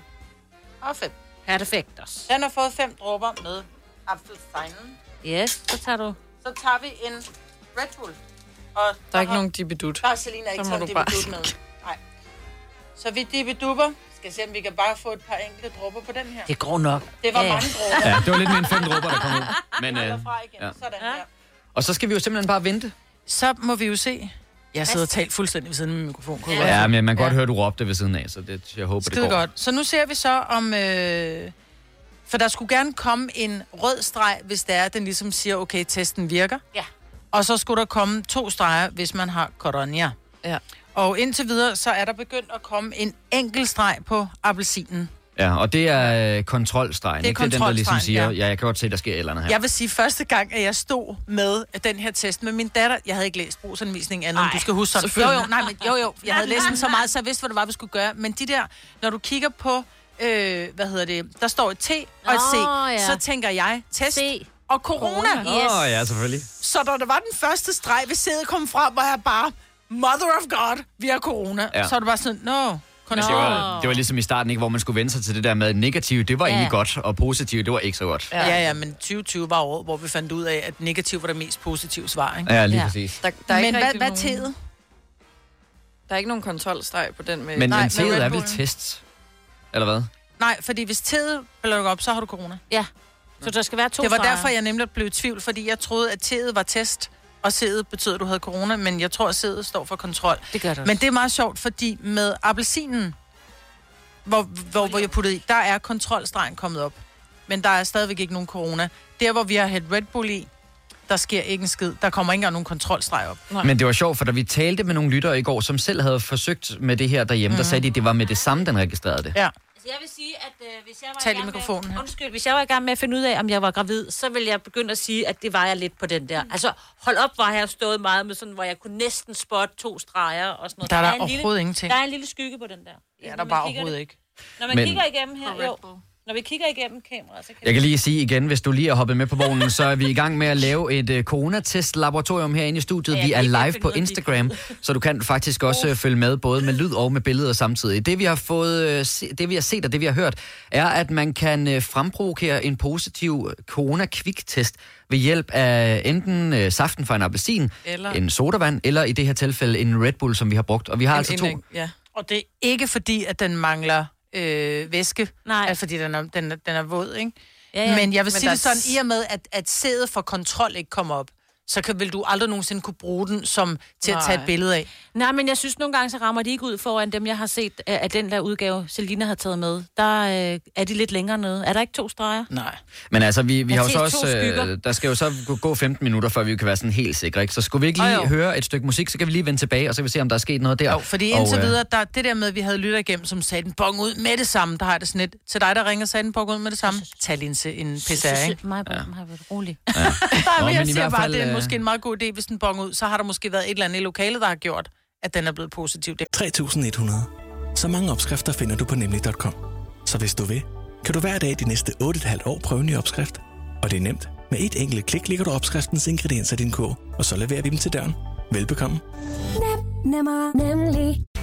og 5.
Perfekt også.
Den har fået fem dråber med appelsteinen.
Yes, så tager du...
Så tager vi en Red Bull. Og
Der er ikke
har-
nogen dibidut.
Der er Selina ikke taget
du bare-
dibidut med. Nej. Så vi dibidupper. Skal se, om vi kan bare få et par enkelte dråber på den her.
Det går nok.
Det var
Ja, ja.
mange dråber.
ja, det var lidt mere end fem dråber, der kom ud. Men, øh,
igen.
ja.
Sådan her.
Og så skal vi jo simpelthen bare vente.
Så må vi jo se. Jeg sidder og taler fuldstændig ved siden af min mikrofon. Kunne
Ja,
ja.
men man kan godt høre, du råbte ved siden af, så det, jeg håber, det
Skide
går.
godt. Så nu ser vi så om... Øh, for der skulle gerne komme en rød streg, hvis det er, den ligesom siger, okay, testen virker.
Ja.
Og så skulle der komme to streger, hvis man har corona.
Ja.
Og indtil videre, så er der begyndt at komme en enkelt streg på appelsinen.
Ja, og det er øh, kontrolstregen,
Det er
ikke? Det er den, der ligesom siger, ja. jeg kan godt se, der sker et eller andet her.
Jeg vil sige, første gang, at jeg stod med den her test med min datter, jeg havde ikke læst brugsanvisningen andet, du skal huske sådan. Jo, jo, nej, men, jo, jo, jeg havde læst den så meget, så jeg vidste, hvad det var, vi skulle gøre. Men de der, når du kigger på, øh, hvad hedder det, der står et T og et C,
Nå, ja.
så tænker jeg, test
C.
og corona.
Yes.
Åh, oh, ja, selvfølgelig.
Så da der var den første streg ved sædet kom frem, var jeg bare, mother of God, vi har corona.
Ja.
Så er det bare sådan, no,
Men det var, det var ligesom i starten, ikke, hvor man skulle vende sig til det der med negativt, det var
Ja.
egentlig godt, og positivt, det var ikke så godt.
Ja. ja, ja, men 2020 var året, hvor vi fandt ud af, at negativ var det mest positive svar, ikke?
Ja, lige
Ja.
præcis.
Der, der er
men
ikke
hvad, hvad
nogen,
tædet?
Der er ikke nogen kontrolstreg på den med...
Men,
Nej,
men
Red
er vel test? Eller hvad?
Nej, fordi hvis tædet bliver op, så har du corona.
Ja. Så der skal være to
Det var
streger.
derfor, jeg nemlig blev i tvivl, fordi jeg troede, at tædet var test, og sædet betød, at du havde corona, men jeg tror, at sædet står for kontrol.
Det gør det også.
Men det er meget sjovt, fordi med appelsinen, hvor, hvor, hvor jeg puttede i, der er kontrolstregen kommet op. Men der er stadigvæk ikke nogen corona. Der, hvor vi har hældt Red Bull i, der sker ikke en skid. Der kommer ikke engang nogen kontrolstreg op.
Men det var sjovt, for da vi talte med nogle lyttere i går, som selv havde forsøgt med det her derhjemme, mm. der sagde de, at det var med det samme, den registrerede det.
Ja.
Altså, Jeg vil sige, at øh, hvis jeg var
Tal
i gang
mikrofonen
med,
her.
Undskyld, hvis jeg var i gang med at finde ud af, om jeg var gravid, så ville jeg begynde at sige, at det var jeg lidt på den der. Altså, hold op, hvor har jeg stået meget med sådan, hvor jeg kunne næsten spotte to streger og sådan noget.
Der er der
en lille,
overhovedet ingenting.
Der er en lille skygge på den der.
Ja, der er bare overhovedet
det.
ikke.
Når man
Men-
kigger igennem her, jo. Når vi kigger igennem kameraet, så kan
Jeg kan lige sige igen, hvis du lige er hoppet med på vognen, så er vi i gang med at lave et uh, coronatest-laboratorium herinde i studiet.
Ja,
Vi er live på Instagram, så du kan faktisk også uh, følge med både med lyd og med billeder samtidig. Det vi har fået, uh, se, det vi har set og det vi har hørt, er, at man kan uh, fremprovokere en positiv corona-kviktest ved hjælp af enten uh, saften fra en appelsin,
Eller-
en sodavand, eller i det her tilfælde en Red Bull, som vi har brugt. Og vi har
En-
altså to...
en- Ja.
Og det er ikke fordi, at den mangler øh, væske.
Nej.
Altså, fordi den er, den, er- den er våd, ikke?
Ja, ja.
Men jeg vil
Men
sige
der
det sådan, i og med, at, at sædet for kontrol ikke kommer op, så kan, vil du aldrig nogensinde kunne bruge den som til at tage et
Nej.
billede af.
Nej, men jeg synes nogle gange, så rammer de ikke ud foran dem, jeg har set af af den der udgave, Selina har taget med. Der øh, er de lidt længere nede. Er der ikke to streger?
Nej.
Men altså, vi, vi
Jeg
har jo så også... Øh, der skal jo så gå- gå 15 minutter, før vi kan være sådan helt sikre, ikke? Så skulle vi ikke lige
jo.
høre et stykke musik, så kan vi lige vende tilbage, og så kan vi se, om der er sket noget der.
Jo, fordi
Og,
indtil
øh,
videre, der, det der med, at vi havde lytter igennem, som sagde den bong ud med det samme, der har det sådan lidt. Til dig, der ringer, sagde den bong ud med det samme. Tag lige en, en PCR, ikke?
Mig ja. har været rolig.
Nej,
Nå,
men
i hvert fald, øh,
måske en meget god idé, hvis den bong ud. Så har der måske været et eller andet i lokalet, der har gjort, at den er blevet positiv. Det
3100. Så mange opskrifter finder du på nemlig.com. Så hvis du vil, kan du hver dag de næste 8,5 år prøve en ny opskrift. Og det er nemt. Med et enkelt klik ligger du opskriftens ingredienser i din kog, og så leverer vi dem til døren. Velbekomme.
Nemmer, nemlig.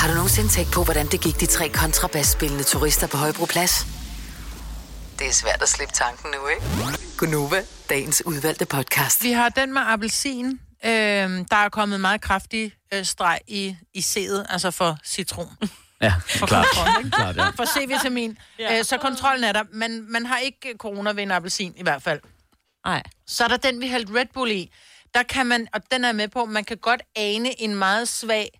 Har du nogensinde tænkt på, hvordan det gik de tre kontrabasspillende turister på Højbroplads? Det er svært at slippe tanken nu, ikke? Gunova, dagens udvalgte podcast.
Vi har den med appelsin. Øh, der er kommet meget kraftig øh, streg i, i sædet, altså for citron.
Ja,
For
klart.
kontrol, ikke?
klart ja.
For C-vitamin. ja. øh, så kontrollen er der. Men man har ikke corona ved en appelsin, i hvert fald.
Nej.
Så er der den, vi hældte Red Bull i. Der kan man, og den er med på, man kan godt ane en meget svag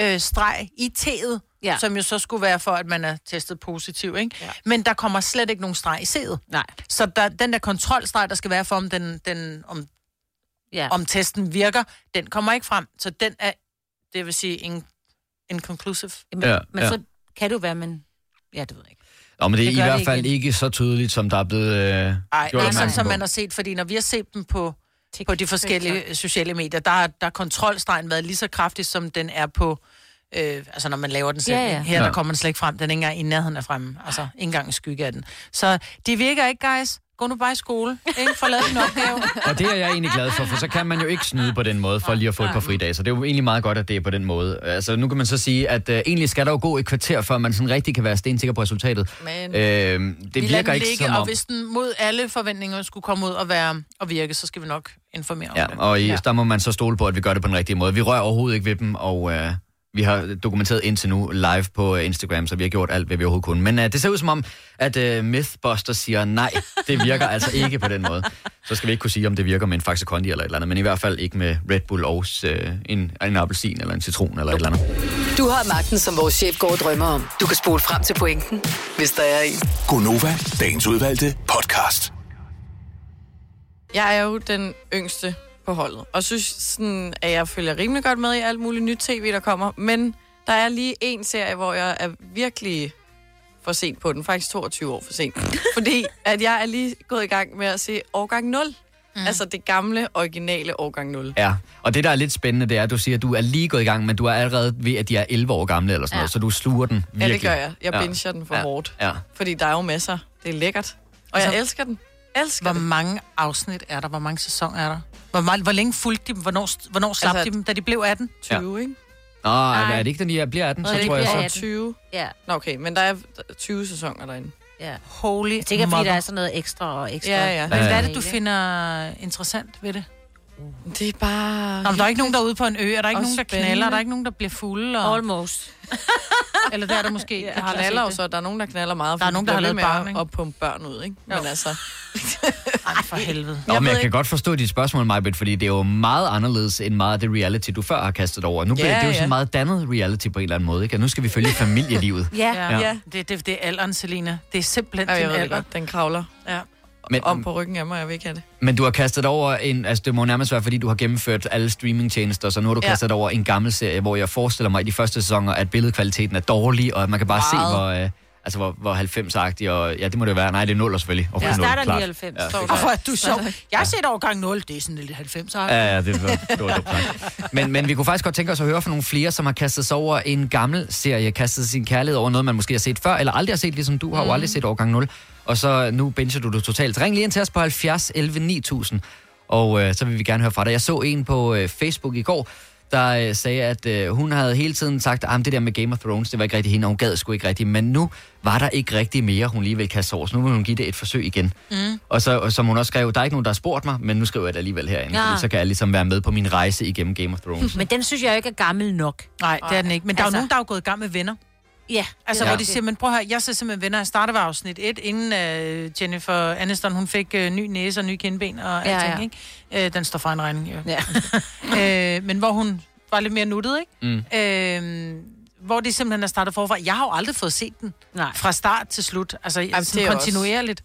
øh, streg i teet,
Ja.
som jo så skulle være for, at man er testet positiv, ikke? Ja. Men der kommer slet ikke nogen streg i sædet.
Nej.
Så der, den der kontrolstreg, der skal være for, om, den, den, om,
Ja.
om testen virker, den kommer ikke frem. Så den er, det vil sige, in, inconclusive.
Men,
Ja,
men
ja.
så kan det jo være, men... Ja, det ved jeg ikke.
Nå, men det er
Det
i hvert fald
igen.
ikke så tydeligt, som der er blevet øh,
Nej,
gjort
ikke sådan,
opmærksom
som
på.
man har set, fordi når vi har set dem på, på de forskellige sociale medier, der har der kontrolstregen været lige så kraftig, som den er på, øh, altså når man laver den selv.
Ja, ja.
Her der
Ja.
kommer den slet ikke frem, den er ikke engang i nærheden af fremme, altså ikke engang en skygge af den. Så det virker ikke, guys. Gå nu bare i skole, ikke? Få lavet en opgave.
Og det er jeg egentlig glad for, for så kan man jo ikke snyde på den måde for lige at få et par fridage. Så det er jo egentlig meget godt, at det er på den måde. Altså nu kan man så sige, at øh, egentlig skal der jo gå et kvarter, før man sådan rigtig kan være stensikker på resultatet.
Men
Øh, det
vi
virker ikke
ligge,
som
og
om...
hvis den mod alle forventninger skulle komme ud og, være, og virke, så skal vi nok informere om
Ja,
det.
og i, ja. der må man så stole på, at vi gør det på den rigtige måde. Vi rører overhovedet ikke ved dem, og øh, vi har dokumenteret indtil nu live på øh, Instagram, så vi har gjort alt, hvad vi overhovedet kunne. Men øh, det ser ud som om, at øh, Mythbuster siger, nej, det virker altså ikke på den måde. Så skal vi ikke kunne sige, om det virker med en Faxe Kondi eller et eller andet, men i hvert fald ikke med Red Bull og øh, en, en appelsin eller en citron eller et eller andet.
Du har magten, som vores chef går og drømmer om. Du kan spole frem til pointen, hvis der er en.
Gonova, dagens udvalgte podcast.
Jeg er jo den yngste på holdet, og synes sådan, at jeg følger rimelig godt med i alt muligt nyt tv, der kommer. Men der er lige en serie, hvor jeg er virkelig for sent på den. Faktisk 22 år for sent. Fordi at jeg er lige gået i gang med at se årgang 0. Mm. Altså det gamle, originale årgang 0.
Ja, og det, der er lidt spændende, det er, at du siger, at du er lige gået i gang, men du er allerede ved, at de er 11 år gamle eller sådan
Ja.
noget, så du sluger den
Ja,
virkelig.
det gør jeg. Jeg
Ja.
binger den for
Ja.
hårdt.
Ja.
Fordi der er jo masser. Det er lækkert. Og jeg
Altså,
elsker den. Elsker
Hvor
det.
mange afsnit er der? Hvor mange sæsoner er der? Hvor, meget, hvor længe fulgte de dem? Hvornår, hvornår slap
Altså,
de dem, da de blev 18?
20, ikke?
Nå, er, er det ikke, den lige bliver 18, så tror jeg så.
20.
Ja.
Nå, okay, men der er 20 sæsoner derinde.
Ja.
Holy
Jeg tænker, fordi der er sådan noget ekstra og ekstra.
Ja, ja.
Men hvad er det,
Ja.
du finder interessant ved det?
Det er bare...
Nå, men der er ikke nogen, der er ude på en ø, er der ikke
Og
nogen, der
spændende.
knaller, er der ikke nogen, der bliver fulde? Og...
Almost.
Eller der er der måske.
Ja,
jeg
har knaller jo så, der er nogen, der knaller meget.
Der er nogen,
de
der har lavet ikke?
at pumpe børn ud, ikke? Men altså...
Ej, for helvede.
Nå, men jeg kan godt forstå dit spørgsmål, Majbet, fordi det er jo meget anderledes end meget af det reality, du før har kastet over. Nu bliver
Ja,
det er jo
ja.
sådan meget dannet reality på en eller anden måde, ikke? Og nu skal vi følge familielivet.
Ja,
Ja.
ja. Det, det, det er alderen, Selina. Det er simpelthen
Ja, jeg
din
ved det
alder.
godt. Den kravler
Ja.
Men,
om på ryggen af mig, jeg vil ikke have det.
men du har kastet over en, altså det må nærmest være, fordi du har gennemført alle streamingtjenester, så nu har du
Ja.
kastet over en gammel serie, hvor jeg forestiller mig i de første sæsoner, at billedkvaliteten er dårlig, og at man kan bare
Meget.
se, hvor, øh, altså hvor, hvor 90-agtig, og ja, det må det være. Nej, det er 0 selvfølgelig. Og
Ja.
nul,
starter
klart.
99.
Ja,
Ja,
det-
Hvorfor er du sjov? Jeg har set overgang 0, det er sådan lidt 90 år.
Ja, ja, det var, det var dumt men, men vi kunne faktisk godt tænke os at høre fra nogle flere, som har kastet sig over en gammel serie, kastet sin kærlighed over noget, man måske har set før, eller aldrig har set, ligesom du har jo aldrig set årgang 0. Og så nu binger du det totalt. Ring lige ind til os på 70 11 9000, og øh, så vil vi gerne høre fra dig. Jeg så en på øh, Facebook i går, der øh, sagde, at øh, hun havde hele tiden sagt, at det der med Game of Thrones, det var ikke rigtig hende, og hun gad sgu ikke rigtigt. Men nu var der ikke rigtig mere, hun lige ville kaste over, så nu vil hun give det et forsøg igen.
Mm.
Og så, og som hun også skrev, der er ikke nogen, der har spurgt mig, men nu skriver jeg det alligevel herinde,
Ja.
så kan jeg ligesom være med på min rejse igennem Game of Thrones.
Men den synes jeg jo ikke er gammel nok.
Nej, det er den ikke. Men der er jo
Altså-
nogen, der er jo gået i gang med venner.
Ja.
Altså,
Ja.
hvor de siger, men prøv at høre, jeg ser simpelthen venner. Jeg startede ved afsnit 1, inden uh, Jennifer Aniston, hun fik uh, ny næse og nye kindben og
Ja,
alting,
ja.
ikke? Uh, den står fra en regning, jo.
Ja.
uh, men hvor hun var lidt mere nuttet, ikke?
Mm.
Øh, hvor de simpelthen er startet forfra. Jeg har jo aldrig fået set den.
Nej.
Fra start til slut. Altså,
er
kontinuerligt.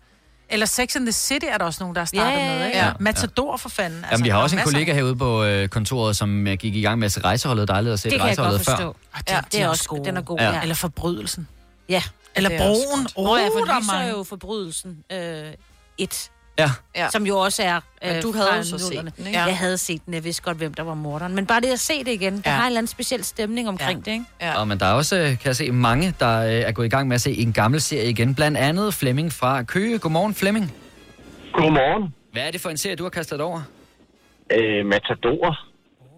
Eller Sex and the City er der også nogen, der har startet
Ja, ja,
med, ikke?
ja.
Matador for fanden. Altså,
Jamen, vi har også en kollega herude på øh, kontoret, som øh, gik i gang med at se rejseholdet, der aldrig har set
Det kan jeg godt
rejseholdet
forstå.
før.
Ja,
det er også den er god.
Ja.
Ja.
Eller forbrydelsen.
Ja.
Eller
Det er også
broen.
Åh, oh, ja, for
der er
jo forbrydelsen øh, et.
Ja.
Ja.
Som jo også er
Men
øh,
du havde jo så set den, ikke?
Ja. Jeg havde set den, jeg vidste godt, hvem der var morderen. Men bare det at se det igen, ja. der
Ja.
har en eller anden speciel stemning omkring ja. det, ikke?
Ja.
Og, men der er også, øh, kan jeg se, mange, der øh, er gået i gang med at se en gammel serie igen. Blandt andet Flemming fra Køge. Godmorgen, Flemming.
Godmorgen.
Hvad er det for en serie, du har kastet over?
Øh, Matador.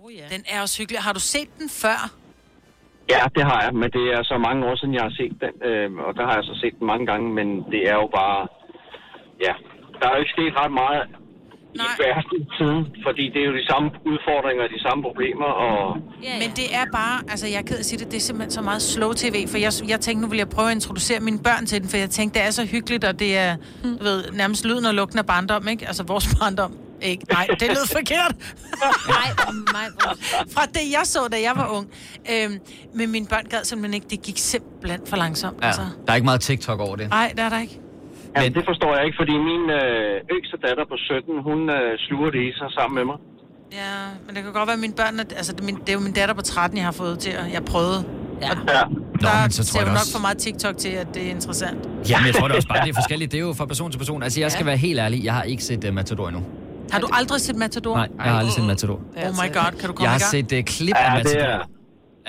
Oh, ja. Den er også hyggelig. Har du set den før?
Ja, det har jeg, men det er så mange år siden, jeg har set den. Øh, og der har jeg så set den mange gange, men det er jo bare... Ja, der er jo ikke sket ret meget Nej. i verden siden, fordi det er jo de samme udfordringer, de samme problemer, og...
Ja, Men det er bare, altså jeg er ked af at sige det, det er simpelthen så meget slow tv, for jeg, jeg tænkte, nu vil jeg prøve at introducere mine børn til den, for jeg tænkte, det er så hyggeligt, og det er, du ved, nærmest lyden og lugten af barndom, ikke? Altså vores barndom. Ikke? Nej, det lød forkert.
Nej, nej.
Fra det, jeg så, da jeg var ung. Øhm, men mine børn gad simpelthen ikke, det gik simpelthen for langsomt.
Ja,
Altså.
der er ikke meget TikTok over det.
Nej, det er der ikke.
Men det forstår jeg ikke, fordi min øh, yngste datter på 17, hun øh, sluger det i sig sammen med mig.
Ja, men det kan godt være, at mine børn... Er, altså, det, er min, det er jo min datter på 13, jeg har fået til at... Jeg prøvede.
Ja.
Og
Ja.
Nå,
der
men så tror
ser
jeg
nok
også...
for meget TikTok til, at det er interessant.
Jamen, jeg tror det også bare, det er forskelligt. Det er jo fra person til person. Altså, jeg skal være helt ærlig. Jeg har ikke set uh, Matador endnu.
Har du aldrig set Matador?
Nej, jeg har aldrig set Matador.
Oh my god, kan du komme
Jeg har set uh, klip
Ja,
af
det
Matador.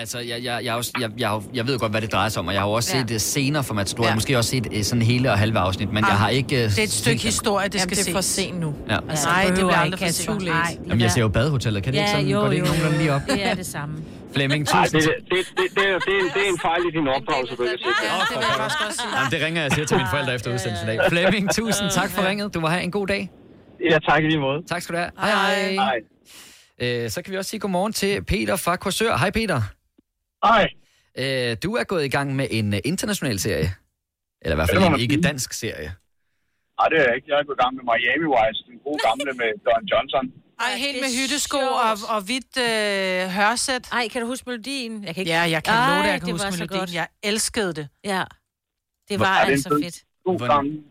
Altså, jeg, jeg, jeg, også, jeg, jeg, jeg ved godt, hvad det drejer sig om, og jeg har jo også
Ja.
set uh, scener fra Matador. Jeg
Ja.
har måske også set uh, sådan hele og halve afsnit, men jeg har ikke... Uh,
Det er et stykke historie, det skal
Jamen, det er for sent nu.
Ja.
Altså,
Nej, det bliver
jeg
aldrig
ikke
for sent.
Nej.
Jamen, jeg ser jo badehotellet. Kan det ikke
Ja,
sådan
jo,
gå det ikke
jo,
nogenlunde lige op?
Det er det samme.
Flemming,
Nej,
tusind
det, det, det, det, er, det, er, det er en fejl i din opdragelse, du ikke set det.
Ja, det vil jeg faktisk også sige.
Jamen, det ringer jeg siger til mine forældre efter udsendelsen i dag. Flemming, tusind tak for ringet. Du må have en god dag.
Ja, tak i lige måde.
Tak skal du have. Hej, hej.
Hej.
Øh, så kan vi også sige godmorgen til Peter fra Korsør. Hej, Peter.
Hej.
Øh, du er gået i gang med en øh, international serie. Eller i hvert fald en ikke-dansk serie.
Nej, det er jeg ikke. Jeg er gået i gang med Miami Vice, den gode gamle med Don Johnson.
Ej, helt med hyttesko og, og hvidt øh, hørsæt.
Ej, kan du huske melodien? Jeg kan ikke...
Ja, jeg kan
Ej,
love det, jeg kan
det
huske melodien. Jeg elskede det.
Ja, det var
Hvor,
altså fedt.
God gammel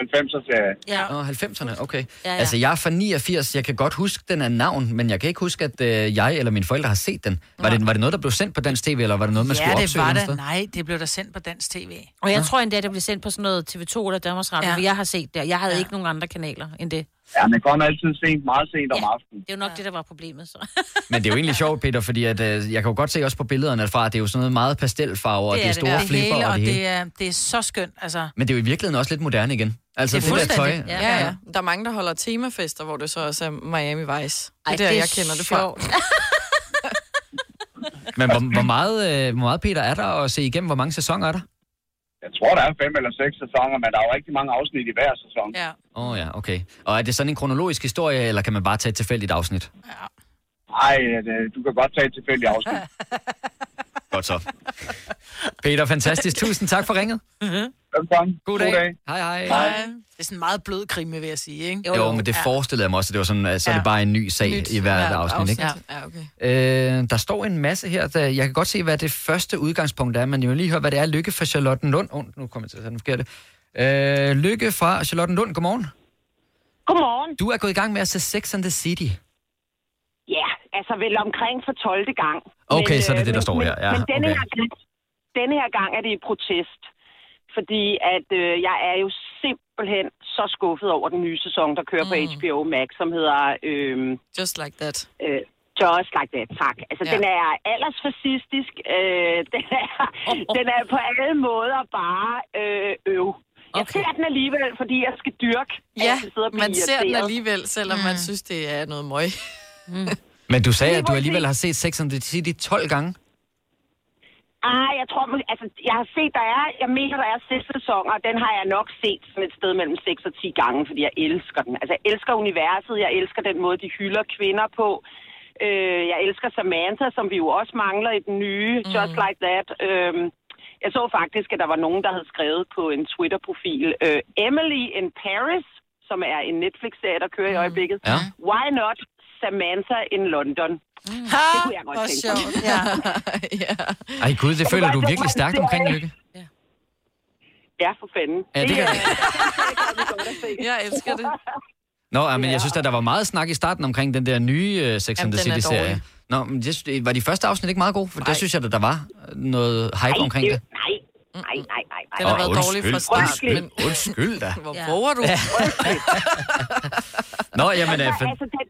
90'er serie.
Ja.
Oh, 90'erne, okay.
Ja, ja.
Altså, jeg er fra 89, jeg kan godt huske, den er navn, men jeg kan ikke huske, at øh, jeg eller mine forældre har set den. Var, ja. det, var det noget, der blev sendt på dansk tv, eller var det noget, man
ja,
skulle opsøge? Ja,
det
var det.
Nej, det blev der sendt på dansk tv.
Og jeg ja. tror endda, det blev sendt på sådan noget TV2 eller Danmarks Radio,
ja.
jeg har set det. Jeg havde
ja.
ikke nogen andre kanaler end det.
Ja, men kommer altid sent, meget sent om aftenen.
Det er jo nok det, der var problemet, så.
Men det er jo egentlig sjovt, Peter, fordi at, øh, jeg kan jo godt se også på billederne fra, at det er jo sådan noget meget pastelfarver, og det er store
det
flipper
hele,
og
og
det hele.
det er, det er så skønt. Altså,
Men det er jo i virkeligheden også lidt moderne igen. Altså
Det er
det, der tøj.
fuldstændig,
Ja, ja. Der er mange, der holder temafester, hvor det så også er Miami Vice. Det er der,
det er
jeg kender det fra.
Men hvor, hvor, meget, øh, hvor meget, Peter, er der at se igennem? Hvor mange sæsoner er der?
Jeg tror, der er fem eller seks sæsoner, men der er jo rigtig mange afsnit i hver sæson.
Ja.
Åh oh, ja, okay. Og er det sådan en kronologisk historie, eller kan man bare tage et tilfældigt afsnit?
Ej, det- du kan godt tage et tilfældigt afsnit.
Godt så. Peter, fantastisk. Tusind tak for ringet.
Velkommen.
God dag. Hej, hej.
hej. Det er sådan en meget blød krimi, vil jeg sige. Ikke?
Jo, jo, men det forestillede jeg mig også, at det var sådan, at så er det
Ja.
bare en ny sag
Nyt
i hvert
hvert
afsnit, ikke?
afsnit.
Ja, okay.
Øh, der står en masse her. Der, jeg kan godt se, hvad det første udgangspunkt er, men jeg vil lige høre, hvad det er. Lykke fra Charlottenlund. Oh, nu kommer jeg til at sige den forkerte. Øh, Lykke fra Charlottenlund. Godmorgen.
Godmorgen.
Du er gået i gang med at se Sex and the City.
Ja, altså vel omkring for 12. gang.
Okay, så er det
øh,
det, der står
men,
her. Ja,
men denne,
okay.
her, gang- denne her gang er det i protest. Fordi at øh, jeg er jo simpelthen så skuffet over den nye sæson, der kører mm. på HBO Max, som hedder... Øh,
Just like that.
Øh, Just like that, tak. Altså,
Ja.
den er aldersfascistisk. Øh, den, er, den er på alle måder bare øh, øv. Jeg
Okay.
ser den alligevel, fordi jeg skal dyrke. at
Ja,
jeg blive
man ser den alligevel, selvom mm. man synes, det er noget møg. Mm.
Men du sagde, at du alligevel har set Sex and the City 12 gange.
Ah, jeg tror, altså, jeg har set, der er, jeg mener, der er seks sæsoner, og den har jeg nok set sådan et sted mellem 6 og 10 gange, fordi jeg elsker den. Altså, jeg elsker universet, jeg elsker den måde, de hylder kvinder på. Øh, jeg elsker Samantha, som vi jo også mangler i den nye, mm. Just Like That. Øh, jeg så faktisk, at der var nogen, der havde skrevet på en Twitter-profil, øh, Emily in Paris, som er en Netflix-serie, der kører i øjeblikket.
Ja.
Why not Samantha in London? Mm.
Ha,
det kunne jeg godt tænke
sjovt. Ja.
ja.
Ej gud, det
Jeg
føler du virkelig stærkt
det.
omkring, Lykke.
Ja, for fanden.
Ja, det kan-
Jeg elsker det.
Nå, ja. men jeg synes, at der var meget snak i starten omkring den der nye uh, Sex and the
er
City-serie. Nå, men det, var de første afsnit ikke meget gode? For der synes jeg, at der var noget hype omkring det.
Nej, nej, nej, nej, nej.
Den har
Åh,
været dårlig fra start.
Undskyld,
Men...
undskyld da.
Hvor våger du?
Nå, jamen,
altså,
øh,
altså den,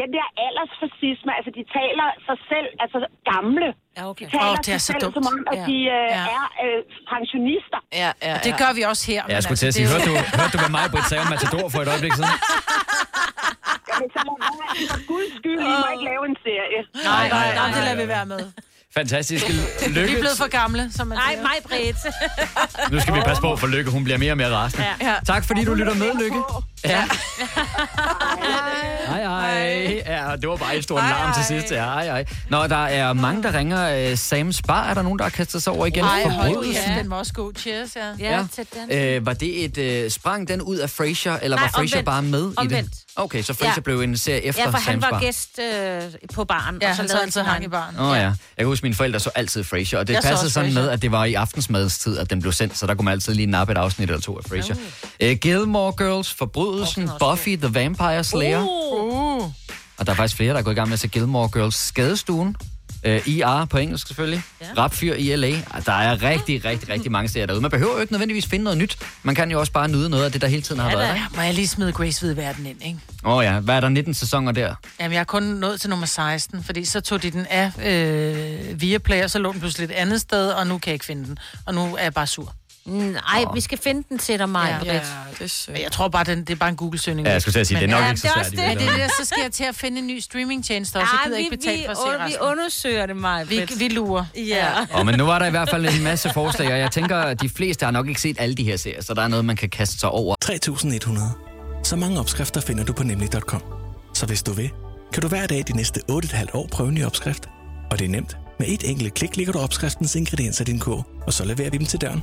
den der aldersfascisme, altså de taler sig selv, altså gamle.
Ja, okay.
De taler
Åh, det er
sig
så
selv,
dumt.
som om, at
Ja.
de øh,
Ja.
er øh, pensionister.
Ja, ja,
Og det gør vi også her.
Ja, jeg skulle til at sige, hørte du, hørte du, hvad mig, Britt, sagde om Matador for et øjeblik siden?
Jamen, så lad være. For guds skyld, I må ikke lave en serie.
Nej, nej, nej,
nej,
det lader vi være med.
Fantastisk.
Vi
Lykke.
er blevet for gamle, som man
Nej, mig, Britt.
Nu skal vi passe på, for Lykke, hun bliver mere og mere rasende.
Ja.
Tak fordi du lytter med, Lykke. Ja. Hej, hej. Ja, det var bare et stort larm til sidst. Ja, hej, hej. Nå, der er mange, der ringer. Øh, Sam Spar, er der nogen, der har kastet sig over igen?
Ej, hold ja. Den var også god. Cheers, ja.
Ja, til den.
Øh, var det et øh, sprang den ud af Frasier, eller
Nej,
var Frasier
omvendt.
bare med i
Omvendt.
det? Okay, så Frasier
Ja.
blev en serie efter
Ja, for han var
Spar.
gæst øh, på baren.
Ja,
og så
han
lavede
så hang
egen-
i baren.
Åh oh, ja. Jeg kan huske, at mine forældre så altid Frasier, og det
Jeg så
passede sådan
Frasier.
med, at det var i aftensmadstid, at den blev sendt, så der kunne man altid lige nappe et afsnit eller to af Frasier. Uh, Gilmore Girls, Forbrydelsen, Buffy the Vampire Slayer,
Uh.
og der er faktisk flere, der er gået i gang med at se Gilmore Girls Skadestuen. Uh, IR på engelsk selvfølgelig. Ja. Rapfyr i LA. Der er rigtig, rigtig, rigtig mange serier derude. Man behøver jo ikke nødvendigvis finde noget nyt. Man kan jo også bare nyde noget af det, der hele tiden har været.
Ja,
ikke?
må jeg lige smide Grace ved verden ind, ikke?
Åh oh, ja, hvad er der 19 sæsoner der?
Jamen, jeg er kun nået til nummer 16, fordi så tog de den af øh, Viaplay, og så lå den pludselig et andet sted, og nu kan jeg ikke finde den. Og nu er jeg bare sur.
Nej, vi skal finde den til dig, Maja,
Ja,
Britt.
det er.
Men jeg tror bare, den, det er bare en Google-søgning.
Ja, jeg skulle til at sige, det er nok
Men-
ikke så
det
svært
det. Men det er det, så skal jeg til at finde en ny streamingtjeneste. Jeg
Ej,
gider
vi,
ikke betale
vi,
for at se
vi
resten.
undersøger det, Maja.
Vi, vi lurer.
Ja.
Og men nu var der i hvert fald en masse forslag, og jeg tænker, at de fleste har nok ikke set alle de her serier, så der er noget, man kan kaste sig over.
3.100. Så mange opskrifter finder du på nemlig.com. Så hvis du vil, kan du hver dag de næste 8,5 år prøve en ny opskrift. Og det er nemt. Med et enkelt klik ligger du opskriftens ingredienser i din kog, og så leverer vi dem til døren.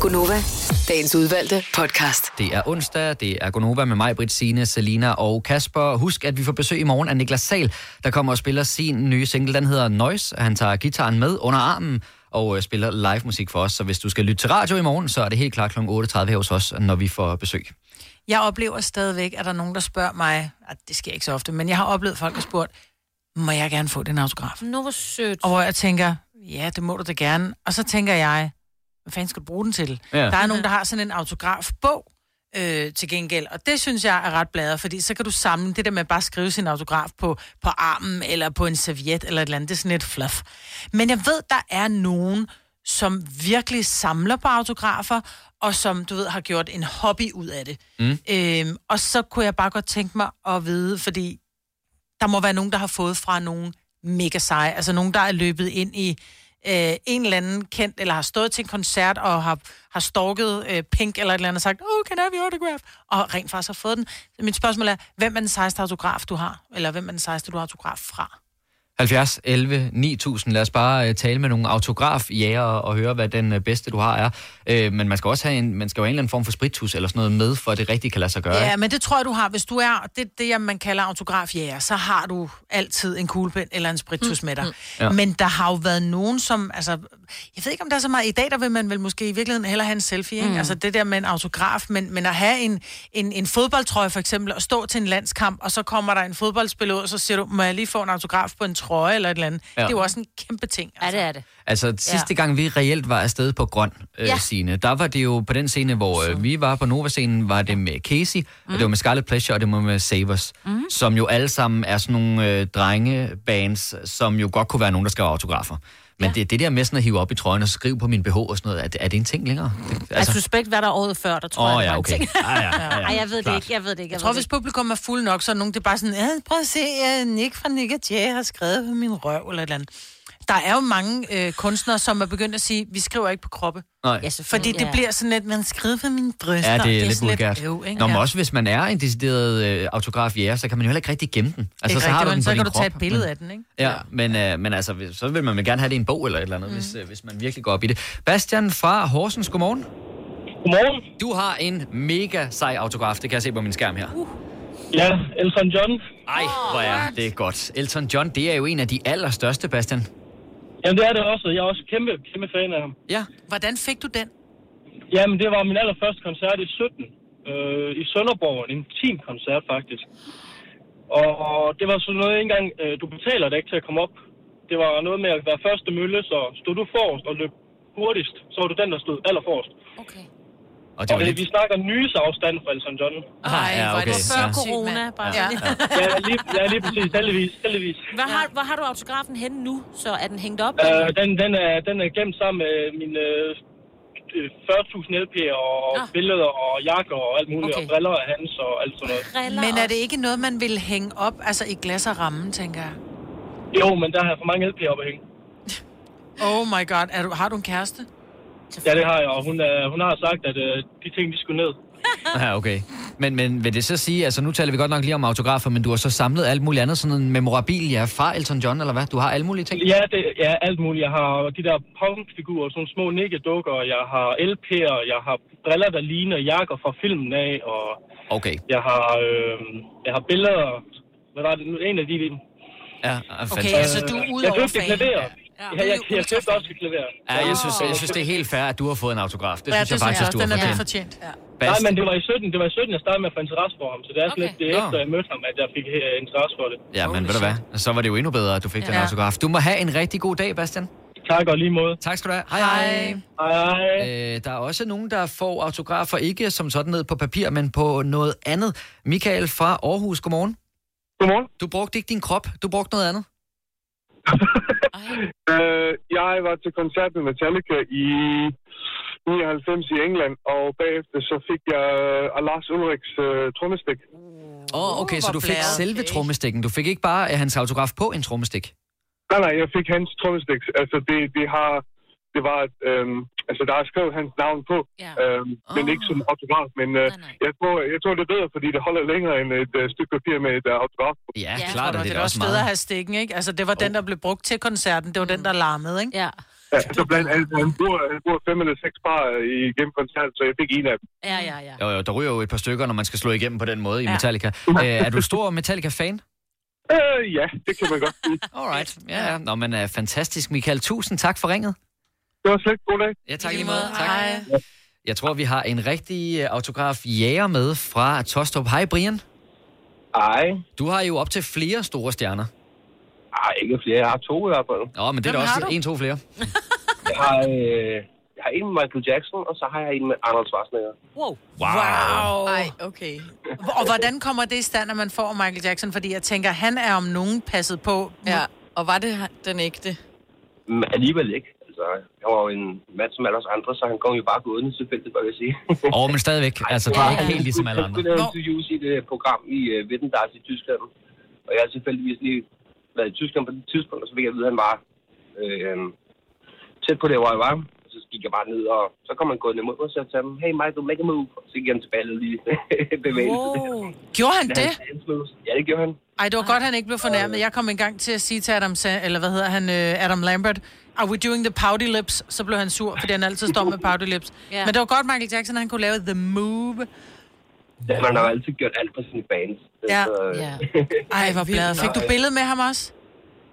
Gunova, dagens udvalgte podcast.
Det er onsdag, det er Gonova med mig, Britt, Signe, Selina og Kasper. Husk, at vi får besøg i morgen af Niklas Sal, der kommer og spiller sin nye single. Den hedder Noise. Han tager gitaren med under armen og øh, spiller live musik for os. Så hvis du skal lytte til radio i morgen, så er det helt klart kl. 8.30 her hos os, når vi får besøg.
Jeg oplever stadigvæk, at der er nogen, der spørger mig, at det sker ikke så ofte, men jeg har oplevet, at folk har spurgt, må jeg gerne få den autograf?
Nå, hvor sødt.
Og hvor jeg tænker, ja, det må du da gerne. Og så tænker jeg, hvad fanden skal du bruge den til?
Ja.
Der er nogen, der har sådan en autografbog øh, til gengæld, og det synes jeg er ret bladet, fordi så kan du samle det der med bare at skrive sin autograf på, på armen, eller på en serviet, eller et eller andet, det er sådan et fluff. Men jeg ved, der er nogen, som virkelig samler på autografer, og som, du ved, har gjort en hobby ud af det.
Mm.
Øhm, og så kunne jeg bare godt tænke mig at vide, fordi der må være nogen, der har fået fra nogen mega seje. Altså nogen, der er løbet ind i øh, en eller anden kendt, eller har stået til en koncert og har, har stalket øh, Pink eller et eller andet og sagt, oh, can I have your autograph? Og rent faktisk har fået den. Mit spørgsmål er, hvem er den sejeste autograf, du har? Eller hvem er den sejeste, du har autograf fra?
70, 11, 9000. Lad os bare øh, tale med nogle autografjæger og, og høre, hvad den øh, bedste, du har, er. Øh, men man skal også have en, man skal jo have en eller anden form for spritus eller sådan noget med, for at det rigtigt kan lade sig gøre.
Ja,
ikke?
men det tror jeg, du har. Hvis du er det, det man kalder autografjæger, så har du altid en kuglepen eller en spritus med dig.
Ja.
Men der har jo været nogen, som... Altså, jeg ved ikke, om der er så meget... I dag, der vil man vel måske i virkeligheden hellere have en selfie, ikke?
Mm.
Altså det der med en autograf, men, men at have en, en, en fodboldtrøje for eksempel, og stå til en landskamp, og så kommer der en fodboldspiller ud, og så siger du, må jeg lige få en autograf på en trøje eller et eller andet?
Ja.
Det er jo også en kæmpe ting. Altså.
Ja, det er det.
Altså, sidste gang vi reelt var afsted på Grøn, øh,
Ja.
ja. Signe, der var det jo på den scene, hvor øh, vi var på Nova-scenen, var det med Casey, mm. og det var med Scarlet Pleasure, og det var med Savers, mm. som jo alle sammen er sådan nogle øh, drengebands, som jo godt kunne være nogen, der skrev autografer. Men ja. det, det der med sådan at hive op i trøjen og skrive på min BH og sådan noget, er, det- er det en ting længere? Det,
Altså, altså suspekt, hvad der er året før, der tror
Åh,
jeg,
ja,
var en
okay.
ting.
Ja, ja, ja, ja.
Ej, jeg ved det
Klart.
ikke, jeg ved det ikke.
Jeg tror, hvis publikum er fuld nok, så er nogen, det er bare sådan, ja, prøv at se, uh, Nick fra Nick og Jay har skrevet på min røv, eller et eller andet. Der er jo mange øh, kunstnere, som er begyndt at sige, vi skriver ikke på kroppe.
Nej.
Ja,
Fordi det
ja.
bliver sådan lidt, man skriver på mine bryster.
Ja, det er, lidt
sådan
vulgært.
øv, ikke?
Nå, men
Ja.
også hvis man er en decideret øh, autograf jæger, så kan man jo heller ikke rigtig gemme den.
Altså, ikke
så har du den
så kan du tage et billede
men-
af den, ikke?
Ja, men, øh, men altså, hvis- så vil man gerne have det i en bog eller et eller andet, mm. hvis, øh, hvis man virkelig går op i det. Bastian fra Horsens, godmorgen.
Godmorgen.
Du har en mega sej autograf, det kan jeg se på min skærm her. Uh.
Ja, Elton John.
Ej, hvor er det godt. Elton John, det er jo en af de allerstørste, Bastian.
Jamen, det er det også. Jeg er også kæmpe, kæmpe fan af ham.
Ja.
Hvordan fik du den?
Jamen, det var min allerførste koncert i 17. Øh, I Sønderborg. En teamkoncert, faktisk. Og det var sådan noget, engang, øh, du betaler dig ikke til at komme op. Det var noget med at være første mølle, så stod du forrest og løb hurtigst, så var du den, der stod allerforrest.
Og det var
og
lidt...
vi snakker nyes afstand fra Elton John.
Ah, ja, okay.
Før
Ja.
corona, bare
Ja.
ja.
Ja, lige, ja, lige præcis. Heldigvis. heldigvis.
Hvor har, hvor har du autografen henne nu? Så er den hængt op?
Øh, den, den, er, den er gemt sammen med mine øh, 40.000 LP'er og
Ah.
billeder og jakker og alt muligt,
Okay.
okay. og briller af hans og alt sådan noget.
Men er det ikke noget, man vil hænge op, altså i glas og ramme, tænker jeg?
Jo, men der har jeg for mange LP'er op at hænge.
Oh my god, er du, har du en kæreste?
Ja, det har jeg, og hun, er, hun har sagt, at øh, de ting, de skulle ned.
Ja, okay. Men, men vil det så sige, altså nu taler vi godt nok lige om autografer, men du har så samlet alt muligt andet, sådan en memorabilia fra Elton John, eller hvad? Du har alle mulige ting?
Ja, det, ja, alt muligt. Jeg har de der punkfigurer, sådan små nikkedukker, jeg har LP'er, jeg har briller, der ligner jakker fra filmen af, og
Okay.
jeg har, øh, jeg har billeder. Hvad var det nu? En af de...
Ja,
Okay, altså du er ude
jeg
over
købte klaver.
Ja,
Ja, jeg, jeg, jeg købte også et klaver.
Ja, jeg synes, jeg synes, det er helt fair, at du har fået en autograf. Det
Ja,
synes
det
jeg faktisk,
synes
du
jeg
har
også. Den er
fortjent.
fortjent. Ja.
Nej, men det var i 17, det var i 17, jeg startede med at få interesse for ham, så det er sådan
Okay.
lidt det er efter, jeg mødte ham, at jeg fik øh, interesse for det.
Ja, men ved du hvad? Så var det jo endnu bedre, at du fik den
Ja.
autograf. Du må have en rigtig god dag, Bastian.
Tak og lige måde.
Tak skal du have. Hej hej.
Hej.
Øh, der er også nogen, der får autografer, ikke som sådan ned på papir, men på noget andet. Michael fra Aarhus, godmorgen.
Godmorgen.
Du brugte ikke din krop, du brugte noget andet.
Øh, jeg var til koncert med Metallica i 99 i England, og bagefter så fik jeg uh, Lars Ulriks uh, trommestik.
Åh, oh, okay, så du fik selve trommestikken. Du fik ikke bare øh, hans autograf på en trommestik?
Nej, nej, jeg fik hans trommestik. Altså, det, det har... Det var, øhm, altså, der er skrevet hans navn på, ja. øhm, oh. men ikke som autograf. Men øh, jeg, tror, jeg tror, det er bedre, fordi det holder længere end et øh, stykke papir med et øh, autograf på.
Ja,
Ja, klart, det, det er også fedt at have stikken, ikke? Altså, det var den, der blev brugt til koncerten. Det var den, der larmede, ikke?
Ja.
Ja, så blandt andet, han bruger, han bruger fem eller seks par øh, igennem koncerten, så jeg fik en af dem.
Ja, ja, ja.
Jo, jo, der ryger jo et par stykker, når man skal slå igennem på den måde i Metallica. Øh, er du stor Metallica-fan?
Øh, ja, det kan man godt sige.
Alright. Ja, ja. Nå, men uh, fantastisk, Michael. Tusind tak for ringet.
Det var slet god dag.
Ja, tak lige måde. Tak. Jeg tror, vi har en rigtig øh, autograf jæger med fra Tostrup. Hej, Brian.
Hej.
Du har jo op til flere store stjerner.
Ej, ikke flere. Jeg har to i hvert fald.
Nå, men det er da
Hvem har
også
du?
en, to flere.
Jeg har, øh, jeg har en med Michael Jackson, og så har jeg en med Arnold Schwarzenegger.
Wow.
Wow.
Ej, okay. Og hvordan kommer det i stand, at man får Michael Jackson? Fordi jeg tænker, han er om nogen passet på.
Ja, og var det den ægte?
Men alligevel ikke. Altså, han var jo en mand som alle os andre, så han kom jo bare gående tilfældigt, hvad vil jeg sige.
Åh, oh, men stadigvæk. Altså, det er ikke helt ligesom alle andre.
Jeg interviews i det program i uh, Wittendars i Tyskland. Og jeg har tilfældigvis lige været i Tyskland på det tidspunkt, og så fik jeg at vide, at han var øh, tæt på det, hvor jeg var. Og så gik jeg bare ned, og så kom han gående imod mig, og så sagde han, hey Michael, make a move. Og så gik han tilbage lige bevægelse.
Wow. Gjorde han det?
Ja, det gjorde han.
Ej, det var godt, han ikke blev fornærmet. Jeg kom engang til at sige til Adam, eller hvad hedder han, øh, Adam Lambert, are we doing the pouty lips? Så blev han sur, fordi han altid står med pouty lips.
Ja.
Men det var godt, Michael Jackson, han kunne lave the move.
Ja, man har altid gjort alt for sine fans.
Ja.
Så,
Ja. Ej, hvor glad. Fik du billede med ham også?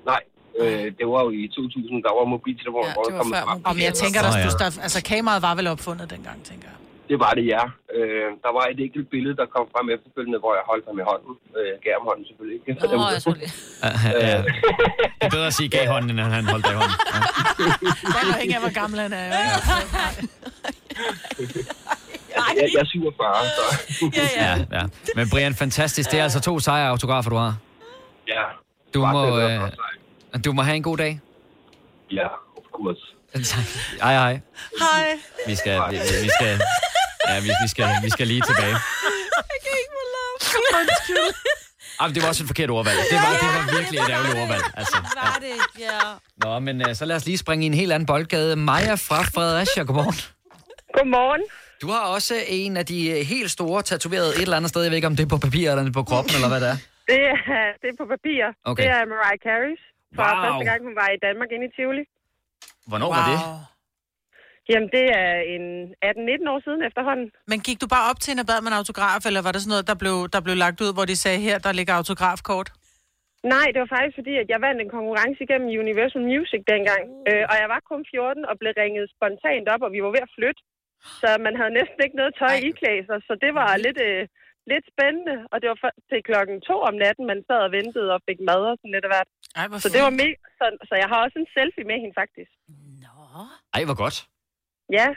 Nej, øh, det var jo i 2000, der var mobiltelefoner, ja, der kom frem.
Om jeg tænker, der, der, altså kameraet var vel opfundet dengang, tænker jeg.
Det var det, ja. Øh, der var et enkelt billede, der kom frem efterfølgende, hvor jeg holdt ham i hånden. Øh, jeg gav ham hånden selvfølgelig ikke.
Åh, jeg tror det.
Ja, ja. Det er bedre at sige gav hånden, end at han holdt dig i hånden. Ja.
Det er afhængig af, hvor gammel han er. ikke?
Jeg, jeg er 47, så...
Ja, ja. Men Brian, fantastisk. Det er altså to sejre autografer, du har.
ja,
Du må, øh, du må have en god dag.
ja, of course.
Hej, hej.
Hej.
Vi skal, vi vi skal, ja, vi, vi, skal, vi skal lige tilbage.
Jeg kan ikke få lov. Undskyld.
Ah, men det var også et forkert ordvalg. Det var, det var virkelig et ærgerligt ordvalg. Altså, ja.
Var det, ja.
Nå, men øh, så lad os lige springe i en helt anden boldgade. Maja fra Fredericia, godmorgen.
Godmorgen.
Du har også en af de øh, helt store tatoveret et eller andet sted. Jeg ved ikke, om det er på papir eller på kroppen, eller hvad det er.
Det er, det er på papir.
Okay.
Det er Mariah Carey fra
Wow.
første gang, hun var i Danmark inde i Tivoli.
Hvornår var det?
Jamen, det er en 18-19 år siden efterhånden.
Men gik du bare op til hende og bad med en autograf, eller var det sådan noget, der blev, der blev lagt ud, hvor de sagde, her, der ligger autografkort?
Nej, det var faktisk fordi, at jeg vandt en konkurrence igennem Universal Music dengang. Øh, og jeg var kun 14 og blev ringet spontant op, og vi var ved at flytte. Så man havde næsten ikke noget tøj i sig, så det var lidt, øh, lidt spændende. Og det var for- til klokken to om natten, man sad og ventede og fik mad og sådan lidt af hvert.
Ej,
så det var mega, så, så jeg har også en selfie med hende faktisk.
Ej, hvor godt.
Ja,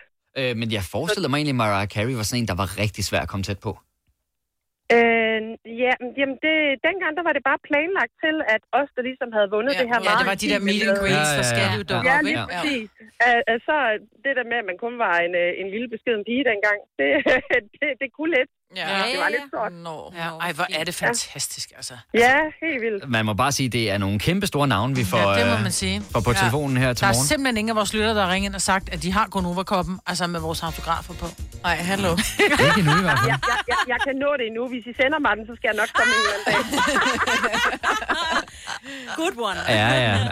Øh, men jeg forestiller mig egentlig, at Mariah Carey var sådan en, der var rigtig svær at komme tæt på.
Øh, ja, men jamen det, dengang der var det bare planlagt til, at os, der ligesom havde vundet
Ja,
det her
ja, det var de der meet and greets,
Ja,
der
ja,
skal
ja.
jo dukke
Ja, lige præcis. Ja. Uh, så det der med, at man kun var en, øh, en lille beskeden pige dengang, det, det, det kunne lidt.
Ja,
det var lidt stort.
Nå, ja. Ej, hvor er det fantastisk, altså.
Ja, helt vildt.
Man må bare sige, at det er nogle kæmpe store navne, vi får,
Ja, det må
øh,
man sige.
får på telefonen her til
Der er
morgen.
simpelthen ingen af vores lyttere, der har ringet ind og sagt, at de har Gonova-koppen, altså med vores autografer på. Nej, hallo.
Ikke endnu i hvert fald.
Jeg, jeg, jeg, jeg kan nå det endnu. Hvis I sender mig den, så skal jeg nok komme en eller anden dag.
Good one.
Ja,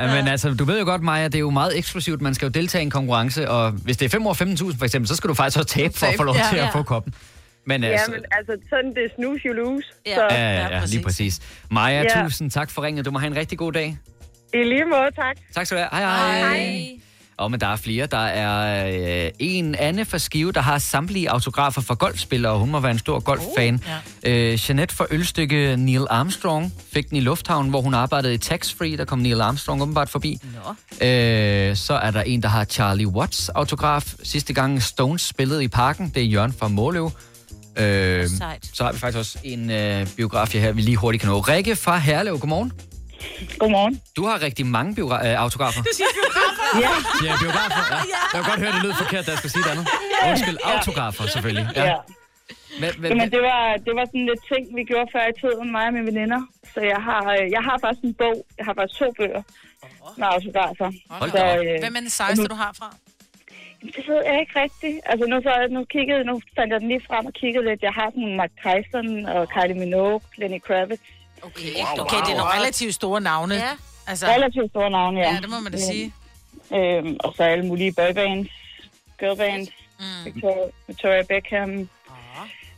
ja. Men altså, du ved jo godt, Maja, det er jo meget eksklusivt. Man skal jo deltage i en konkurrence, og hvis det er 5 år 15.000 for eksempel, så skal du faktisk også tabe for at få lov
Ja.
til at
Ja.
få koppen. Men
Ja,
altså,
men altså, sådan det er snooze, you lose.
ja,
Så,
ja, ja, ja, lige præcis. Maja,
Ja.
tusind tak for ringet. Du må have en rigtig god dag.
I lige måde, tak.
Tak skal du have. Hej, hej. hej. Og men der er flere. Der er øh, en Anne fra Skive, der har samtlige autografer for golfspillere. Hun må være en stor golffan. Uh, ja. øh, Jeanette fra Ølstykke Neil Armstrong fik den i lufthavnen, hvor hun arbejdede i Tax Free. Der kom Neil Armstrong åbenbart forbi.
Nå.
Øh, så er der en, der har Charlie Watts autograf. Sidste gang Stones spillede i parken. Det er Jørgen fra Måløv. Øh,
Sejt.
så har vi faktisk også en øh, biograf her, vi lige hurtigt kan nå. Rikke fra Herlev, godmorgen. Godmorgen. Du har rigtig mange biogra- øh, autografer.
Du siger biografer.
Ja. Ja, biografer. Ja. Jeg kan godt høre, det lød forkert, da jeg skulle sige det andet. Undskyld, autografer selvfølgelig.
Ja.
Ja. Men, men,
Jamen, det var, det var sådan lidt ting, vi gjorde før i tiden, mig og mine veninder. Så jeg har, øh, jeg har faktisk en bog. Jeg har faktisk to bøger med autografer.
Hold
så, øh,
Hvem er den sejeste, du har fra?
Det ved jeg ikke rigtigt. Altså, nu, så, nu, kiggede, nu fandt jeg den lige frem og kiggede lidt. Jeg har sådan Mike Tyson og Kylie Minogue, Lenny Kravitz.
Okay, okay det er nogle relativt store navne. Ja. Altså,
Relativt store navne, ja.
Ja, det må man da sige.
Øhm, og så alle mulige boybands, girlbands, mm. Victoria, Victoria Beckham.
men,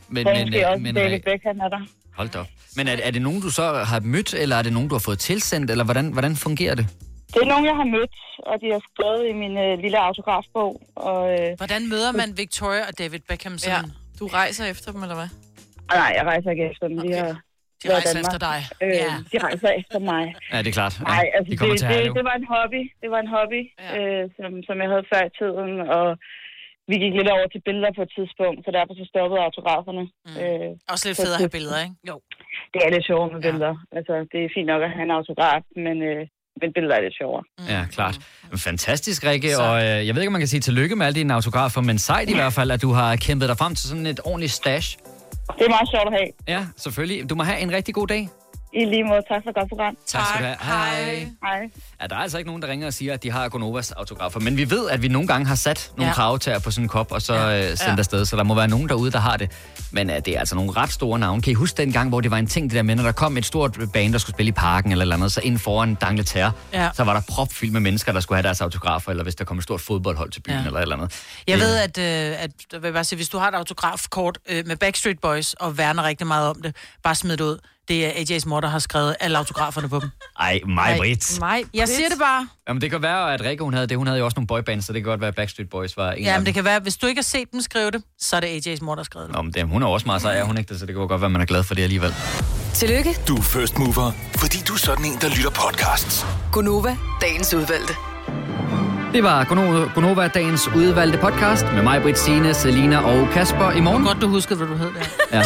Men,
men,
måske
øh,
også
men,
David
øh,
Beckham er der.
hold da op. Men er, er det nogen, du så har mødt, eller er det nogen, du har fået tilsendt, eller hvordan, hvordan fungerer det?
Det er nogen, jeg har mødt, og de har skrevet i min øh, lille autografbog. Og, øh,
Hvordan møder man Victoria og David Beckham sådan?
Ja. Du rejser efter dem, eller hvad?
Nej, jeg rejser ikke efter dem. De, har
De rejser
Danmark.
efter dig.
Øh,
Ja.
De rejser efter mig.
Ja, det er klart. Ja,
Nej, altså
de kommer
det,
til
det,
Herlev.
det var en hobby. Det var en hobby, ja. øh, som, som jeg havde før i tiden, og vi gik lidt over til billeder på et tidspunkt, så derfor så stoppede autograferne. Mm. Øh,
Også lidt federe at have billeder, ikke? Jo.
Det er lidt sjovere med billeder. Altså, det er fint nok at have en autograf, men, øh, men billeder er lidt sjovere.
Ja, klart. Fantastisk, Rikke. Og øh, jeg ved ikke, om man kan sige tillykke med alle dine autografer, men sejt i hvert fald, at du har kæmpet dig frem til sådan et ordentligt stash.
Det er meget sjovt at have.
Ja, selvfølgelig. Du må have en rigtig god dag.
I lige måde, tak for et godt program.
Tak skal du have. Hej.
Hej.
Ja, der er altså ikke nogen, der ringer og siger, at de har Gonovas autografer. Men vi ved, at vi nogle gange har sat nogle
Ja.
kravtager på sådan en kop, og så ja. øh, sendt
Ja.
afsted. Så der må være nogen derude, der har det. Men øh, det er altså nogle ret store navne. Kan I huske den gang, hvor det var en ting, det der med, når der kom et stort band, der skulle spille i parken eller eller andet, så ind foran Dangleterre,
Ja.
så var der propfyldt med mennesker, der skulle have deres autografer, eller hvis der kom et stort fodboldhold til byen ja. eller et eller andet.
Jeg
Det-
ved, at, øh, at jeg vil bare sige, hvis du har et autografkort øh, med Backstreet Boys og værner rigtig meget om det, bare smid det ud. Det er AJ's mor, der har skrevet alle autograferne på dem.
Ej, mig, Britt.
Mig, jeg siger det bare.
Jamen, det kan være, at Rikke, hun havde det. Hun havde jo også nogle boybands, så det kan godt være, at Backstreet Boys var en
Ja,
af
men
dem.
det kan være, hvis du ikke har set dem skrive det, så er det AJ's mor, der har skrevet det.
Nå, men det, hun er også meget sej, er hun ikke det? Så det kan jo godt være, at man er glad for det alligevel.
Tillykke,
Du er first mover, fordi du er sådan en, der lytter podcasts.
Gunova, dagens udvalgte.
Det var Gonova, dagens udvalgte podcast med mig, Britt, Signe, Selina og Kasper i morgen.
Godt, du huskede, hvad du hed der.
Ja.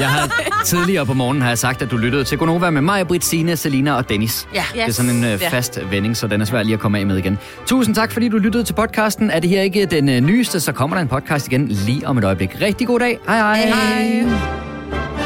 Jeg har tidligere på morgenen har jeg sagt, at du lyttede til Gonova med mig, Britt, Signe, Selina og Dennis.
Ja.
Det er sådan en øh, fast vending, så den er svær lige at komme af med igen. Tusind tak, fordi du lyttede til podcasten. Er det her ikke den øh, nyeste, så kommer der en podcast igen lige om et øjeblik. Rigtig god dag. Hej hej.
hej.